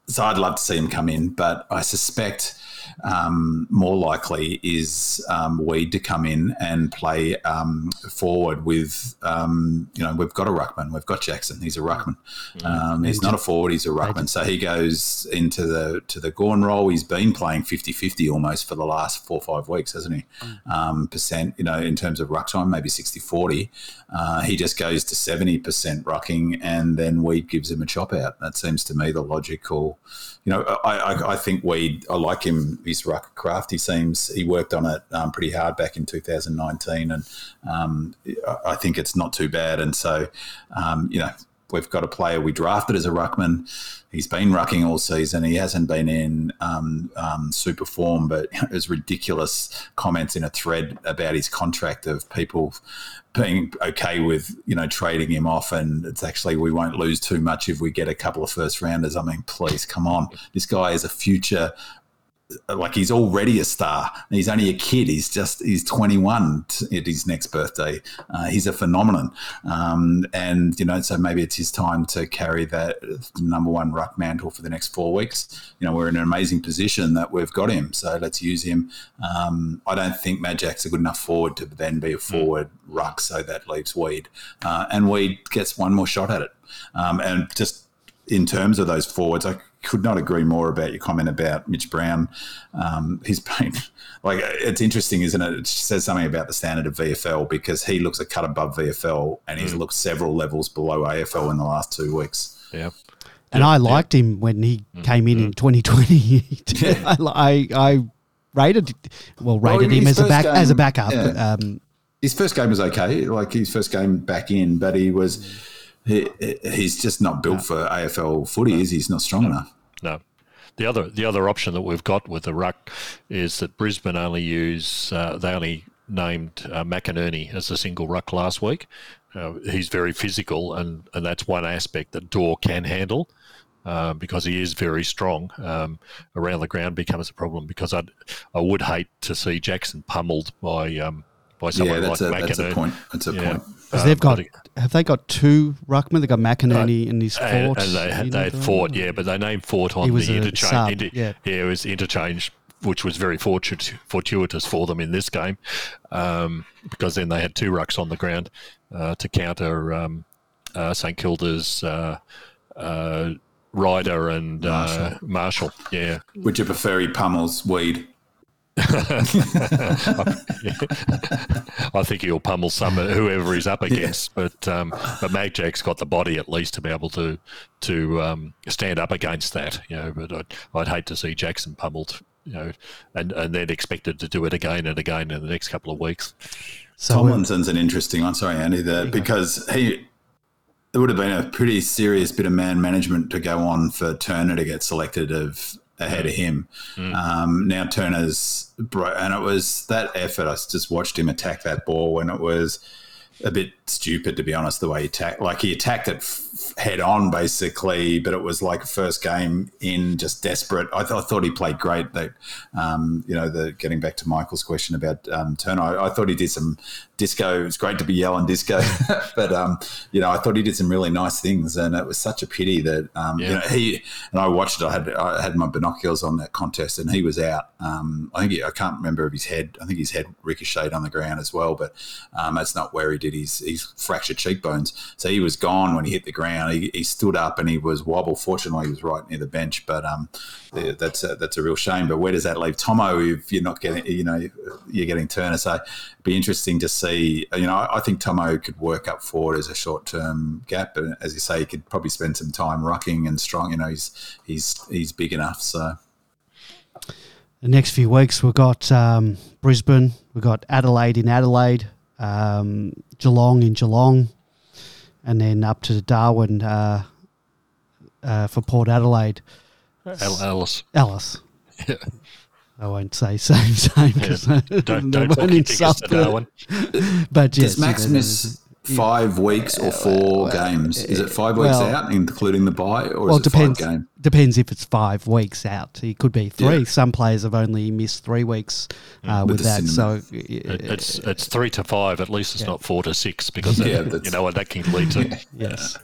so I'd love to see him come in. But I suspect um, more likely is um, Weed to come in and play um, forward with, um, you know, we've got a ruckman, we've got Jackson, he's a ruckman. Mm. Um, he's not a forward, he's a ruckman. So he goes into the to the Gawn role. He's been playing 50-50 almost for the last four or five weeks, hasn't he? Mm. Um, percent, you know, in terms of ruck time, maybe 60-40. Uh, he just goes to 70% rucking and then Weed gives him a chop out. That seems to me the logical you know, I, I, I, think we I like him, his ruck craft. He seems, he worked on it um, pretty hard back in 2019, and um, I think it's not too bad. And so, um, you know, we've got a player we drafted as a ruckman. He's been rucking all season. He hasn't been in um, um, super form, but there's ridiculous comments in a thread about his contract of people being okay with you know trading him off, and it's actually we won't lose too much if we get a couple of first rounders. I mean, please come on, this guy is a future like he's already a star. He's only a kid. He's just he's 21 at his next birthday. Uh, he's a phenomenon, um, and you know so maybe it's his time to carry that number one ruck mantle for the next four weeks. You know we're in an amazing position that we've got him, so let's use him. Um, I don't think Majak's a good enough forward to then be a hmm. forward ruck, so that leaves Weed, uh, and Weed gets one more shot at it. Um, and just in terms of those forwards, I could not agree more about your comment about Mitch Brown. Um, he's been like it's interesting, isn't it? It says something about the standard of VFL because he looks a cut above VFL and he's mm. looked several levels below AFL in the last two weeks. Yeah. And I liked him when he mm. came in mm. in 2020. I, I rated well rated well, him as a back game, as a backup. Yeah. Um, his first game was okay, like his first game back in, but he was. He, he's just not built no. for AFL footy. Is he? He's not strong enough. No. The other the other option that we've got with the ruck is that Brisbane only use uh, they only named uh, McInerney as a single ruck last week. Uh, he's very physical, and, and that's one aspect that Daw can handle. Uh, because he is very strong um, around the ground becomes a problem because I I would hate to see Jackson pummeled by um, by someone yeah, that's like a, That's a point. That's a yeah. point. Because they've got have they got two ruckmen? They got McInerney uh, in his fort. And, and they had, they had Fort, yeah, but they named Fort on the interchange. Inter, yeah. yeah, it was interchange, which was very fortuitous, fortuitous for them in this game, um, because then they had two rucks on the ground uh, to counter um, uh, St Kilda's. Uh, uh, Ryder and uh, Marshall. Marshall. yeah. Would you prefer he pummels weed? I think he'll pummel some whoever he's up against, yeah. but um, but Majak's got the body at least to be able to to um, stand up against that. You know, but I'd, I'd hate to see Jackson pummeled. You know, and and then expected to do it again and again in the next couple of weeks. So Tomlinson's an interesting one. Sorry, Andy, that because he it would have been a pretty serious bit of man management to go on for Turner to get selected of ahead of him. Mm. Um, now Turner's bro, and it was that effort. I just watched him attack that ball when it was a bit stupid to be honest. The way he attacked, like he attacked it f- head on basically, but it was like a first game in, just desperate. I, th- I thought he played great. That um, you know, the getting back to Michael's question about um, Turner, I, I, thought he did some disco. It's great to be yelling disco, but um, you know, I thought he did some really nice things, and it was such a pity that um, yeah. you know he and I watched it. I had I had my binoculars on that contest, and he was out. Um, I think he, I can't remember if his head. I think his head ricocheted on the ground as well, but um, that's not where he did his his fractured cheekbones. So he was gone when he hit the ground. He, he stood up and he was wobble. Fortunately, he was right near the bench, but um, that's a, that's a real shame. But where does that leave Tomo if you're not getting you know you're getting Turner? So it'd be interesting to see. You know, I think Tomo could work up forward as a short term gap, but as you say, he could probably spend some time rucking and strong. You know, he's he's he's big enough. So the next few weeks we've got um, Brisbane, we've got Adelaide in Adelaide, um, Geelong in Geelong, and then up to Darwin uh, uh, for Port Adelaide. Alice. Alice. Yeah. I won't say same same because yeah. don't, don't book your tickets to Darwin. but yes, does Maximus five weeks or four games? Is it five weeks well- out, including the bye, or Well, is it it depends. five game? Depends if it's five weeks out. It could be three. Yeah. Some players have only missed three weeks uh, With with the that. So cinnamon. It's it's three to five. At least it's Yeah. not four to six because that, you know what that can lead to. yes.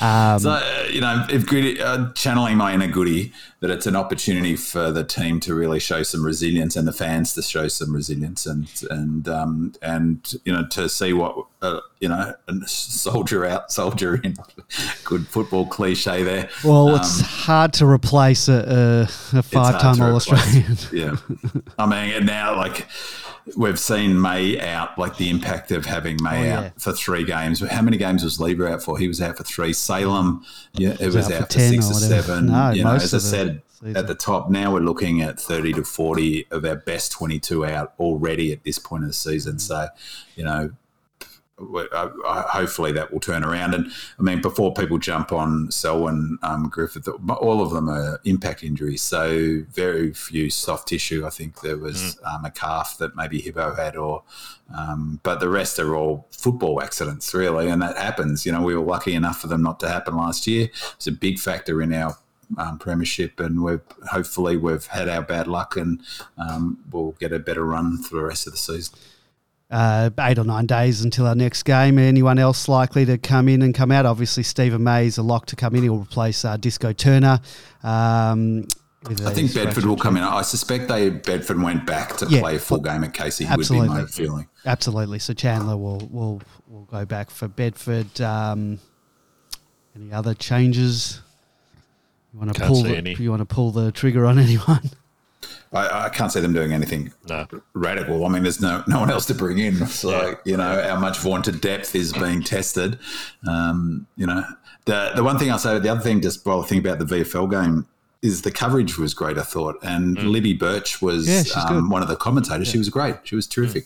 Um, So, uh, you know, if Goody, uh, channeling my inner Goody, that it's an opportunity for the team to really show some resilience and the fans to show some resilience and and um, and you know to see what uh, you know a soldier out, soldier in. Good football cliche there. well, Um, it's hard to replace a, a, five-time All. Australian. yeah. I mean, and now like we've seen May out, like the impact of having May Oh, out yeah. for three games. How many games was Lever out for? He was out for three. Salem, yeah, it was, out out, for for, six or or, seven. No, you know, as I said season. at the top, now we're looking at thirty to forty of our best twenty-two out already at this point of the season. So, you know. I, hopefully that will turn around. And I mean, before people jump on Selwyn um, Griffith, all of them are impact injuries. So very few soft tissue. I think there was um, a calf that maybe Hibbo had, or um, but the rest are all football accidents, really. And that happens. You know, we were lucky enough for them not to happen last year. It's a big factor in our. Um, premiership, and we've hopefully we've had our bad luck, and um, we'll get a better run for the rest of the season. Uh, eight or nine days until our next game. Anyone else likely to come in and come out? Obviously, Steven May is a lock to come in. He'll replace uh, Disco Turner. Um, with I a think Bedford will come in. I suspect they Bedford went back to Yeah, play a full game at Casey. Absolutely. Would be my feeling. Absolutely. So Chandler will will will go back for Bedford. Um, any other changes? You want to Can't pull? The, any. You want to pull the trigger on anyone? I, I can't see them doing anything No. radical. I mean, there's no no one else to bring in. So Yeah. you know, our much vaunted depth is being tested. Um, you know, the the one thing I'll say, the other thing, just while I think about the VFL game. Is the coverage was great, I thought, and Libby Birch was Yeah, um, one of the commentators. She was great. She was terrific,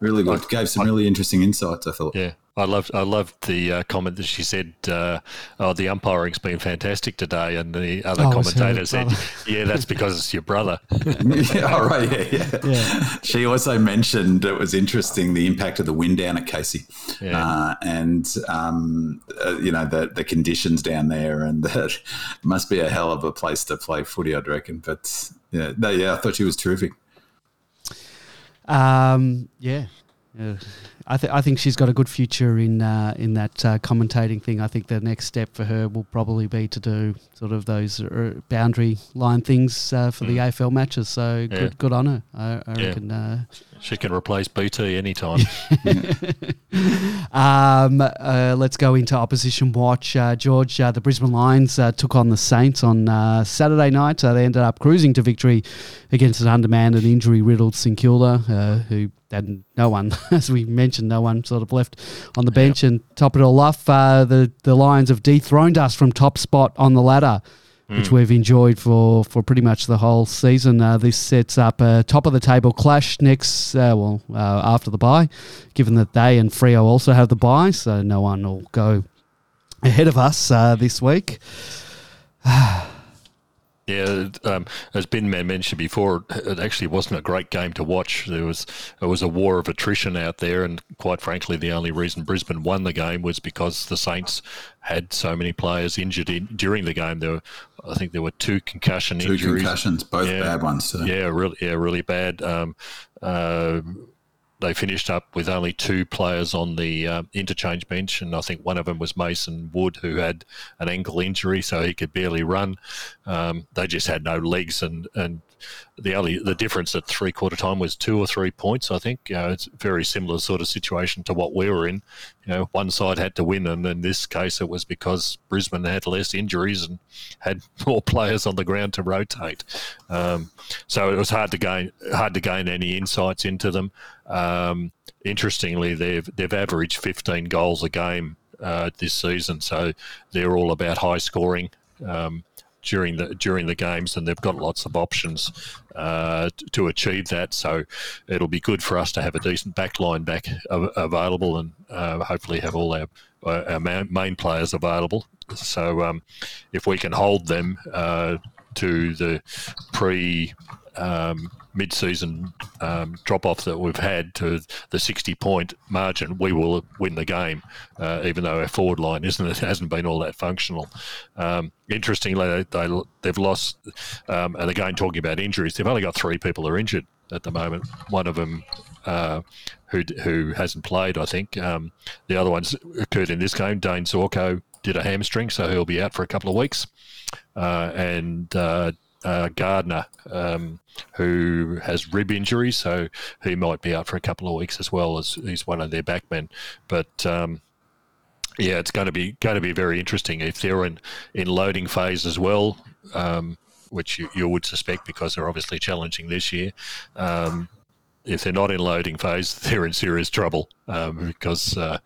really good. Gave some really interesting insights. I thought. Yeah, I loved I loved the uh, comment that she said. Uh, oh, the umpiring's been fantastic today, and the other Oh, it was her commentator said, "Yeah, that's because it's your brother." yeah, all right, yeah, yeah. Yeah. She also mentioned it was interesting the impact of the wind down at Casey, Yeah. uh, and um, uh, you know the the conditions down there, and that must be a hell of a place to play footy, I'd reckon. But yeah, no, yeah, I thought she was terrific. Um, yeah. Yeah. I, th- I think she's got a good future in uh, in that uh, commentating thing. I think the next step for her will probably be to do sort of those uh, boundary line things uh, for the AFL matches. So Yeah. good good on her. I, I Yeah. reckon. Uh, She can replace BT anytime. Um, uh, let's go into opposition watch. Uh, George, uh, the Brisbane Lions uh, took on the Saints on uh, Saturday night. They ended up cruising to victory against an undermanned and injury riddled St Kilda, uh, who had no one, as we mentioned, no one sort of left on the bench. And top it all off, uh, the, the Lions have dethroned us from top spot on the ladder. Which we've enjoyed for, for pretty much the whole season. Uh, this sets up a top of the table clash next, uh, well, uh, after the bye, given that they and Freo also have the bye, so no one will go ahead of us uh, this week. Yeah, um, as Binman mentioned before, it actually wasn't a great game to watch. There was it was a war of attrition out there, and quite frankly, the only reason Brisbane won the game was because the Saints had so many players injured in, during the game. There, were, I think there were two concussion Two injuries. concussions, both Yeah. bad ones. So. Yeah, really, yeah, really bad. Um, uh, they finished up with only two players on the uh, interchange bench, and I think one of them was Mason Wood, who had an ankle injury, so he could barely run. Um, they just had no legs, and and the only the difference at three quarter time was two or three points. I think you know, it's very similar sort of situation to what we were in. You know, one side had to win, and in this case, it was because Brisbane had less injuries and had more players on the ground to rotate. Um, so it was hard to gain hard to gain any insights into them. Um, interestingly, they've they've averaged 15 goals a game uh, this season, so they're all about high scoring. Um, during the during the games, and they've got lots of options uh, to achieve that. So it'll be good for us to have a decent back line back av- available, and uh, hopefully have all our our main players available. So um, if we can hold them uh, to the pre um, mid-season um, drop-off that we've had to the 60-point margin, we will win the game, uh, even though our forward line isn't it hasn't been all that functional. Um, interestingly, they, they they've lost, um, and again talking about injuries, they've only got three people who are injured at the moment. One of them. Uh, who, who hasn't played, I think. Um, the other ones occurred in this game. Dayne Zorko did a hamstring, so he'll be out for a couple of weeks. Uh, and uh, uh, Gardiner, um, who has rib injury, so he might be out for a couple of weeks as well as he's one of their backmen. But um, yeah, it's going to be going to be very interesting if they're in in loading phase as well, um, which you, you, would suspect because they're obviously challenging this year. Um, if they're not in loading phase, they're in serious trouble um, because uh,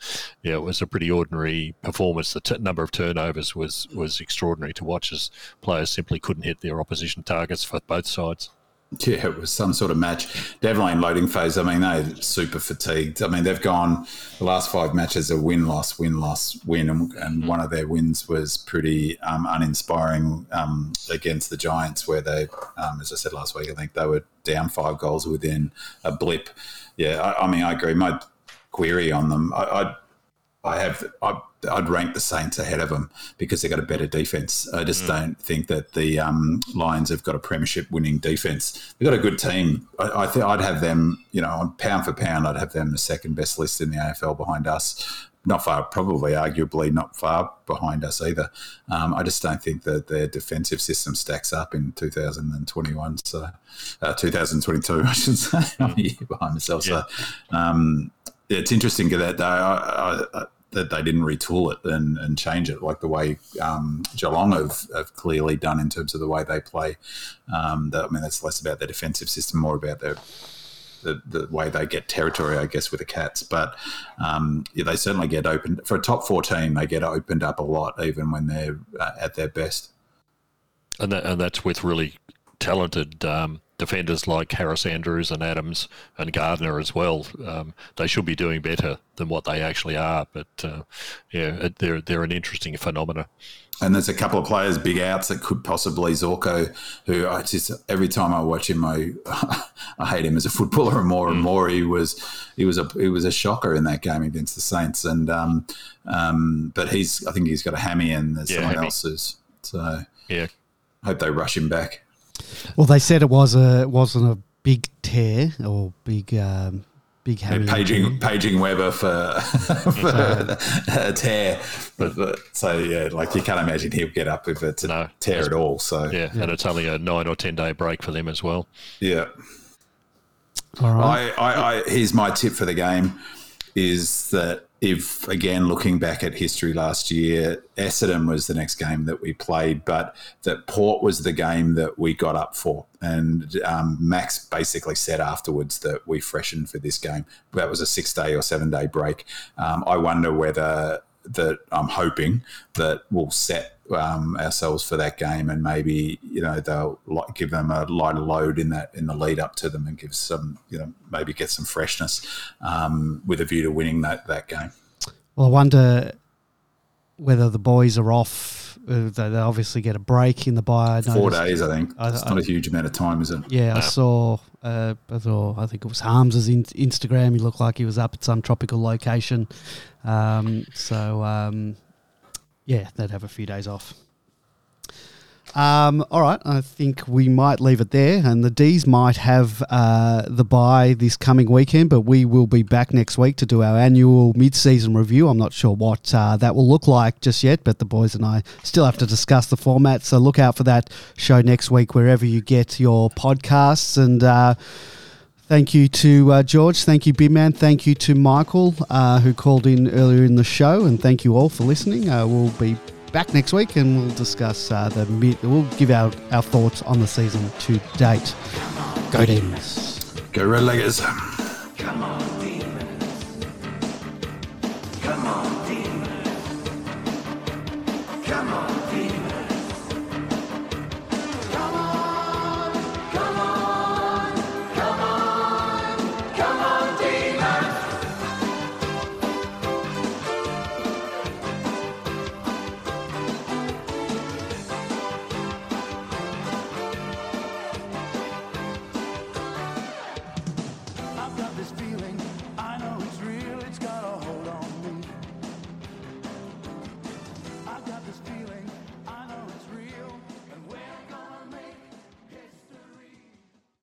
yeah, it was a pretty ordinary performance. The t- number of turnovers was was extraordinary to watch as players simply couldn't hit their opposition targets for both sides. Yeah, it was some sort of match. Definitely in loading phase. I mean, they're super fatigued. I mean, they've gone the last five matches a win, loss, win, loss, win, and, and mm. one of their wins was pretty um, uninspiring um, against the Giants, where they, um, as I said last week, I think they were down five goals within a blip. Yeah, I, I mean, I agree. My query on them, I, I I have I, would rank the Saints ahead of them because they've got a better defense. I just mm. don't think that the um, Lions have got a premiership winning defense. They've got a good team. I, I think I'd have them, you know, on pound for pound, I'd have them the second best list in the AFL behind us. Not far, probably, arguably, not far behind us either. Um, I just don't think that their defensive system stacks up in 2021. So, uh, 2022, I should say. I'm a year behind myself. Yeah. So, um, it's interesting that they, I, I, that they didn't retool it and, and change it like the way um, Geelong have, have clearly done in terms of the way they play. Um, that, I mean, that's less about their defensive system, more about their the, the way they get territory, I guess, with the Cats. But um, yeah, they certainly get opened for a top four team. They get opened up a lot, even when they're uh, at their best. And that, and that's with really talented um, defenders like Harris Andrews and Adams and Gardiner as well. Um, they should be doing better than what they actually are. But uh, yeah, they're they're an interesting phenomena. And there's a couple of players, big outs that could possibly Zorko, who I just every time I watch him, I I hate him as a footballer and more and mm. more. He was he was a he was a shocker in that game against the Saints, and um, um, but he's I think he's got a hammy and there's yeah, someone hammy. else's. So yeah, hope they rush him back. Well, they said it was a wasn't a big tear or big um, big hammy. Paging paging Weber for, for a tear, but, but, so yeah, like you can't imagine he'll get up if it's a no, tear at all. So yeah, yeah, and it's only a nine or ten day break for them as well. Yeah. All right. I, I, I here's my tip for the game is that if again looking back at history last year, Essendon was the next game that we played, but that Port was the game that we got up for. And um, Max basically said afterwards that we freshened for this game. That was a six day or seven day break. Um, I wonder whether that I'm hoping that we'll set um, ourselves for that game, and maybe you know they'll give them a lighter load in that in the lead up to them, and give some you know maybe get some freshness um, with a view to winning that that game. Well, I wonder whether the boys are off. Uh, they obviously get a break in the bye. Four days, I think. I, it's not I, a huge amount of time, is it? Yeah, I saw. Uh, I thought I think it was Harmes's in, Instagram. He looked like he was up at some tropical location. Um, so um, yeah, they'd have a few days off. Um, all right, I think we might leave it there, and the D's might have uh, the bye this coming weekend, but we will be back next week to do our annual mid-season review. I'm not sure what uh, that will look like just yet, but the boys and I still have to discuss the format. So look out for that show next week wherever you get your podcasts, and. Uh, Thank you to uh, George. Thank you, Man. Thank you to Michael, uh, who called in earlier in the show. And thank you all for listening. Uh, we'll be back next week and we'll discuss uh, the mid, we'll give our, our thoughts on the season to date. Go Demons. Go Red Leggers. Come on.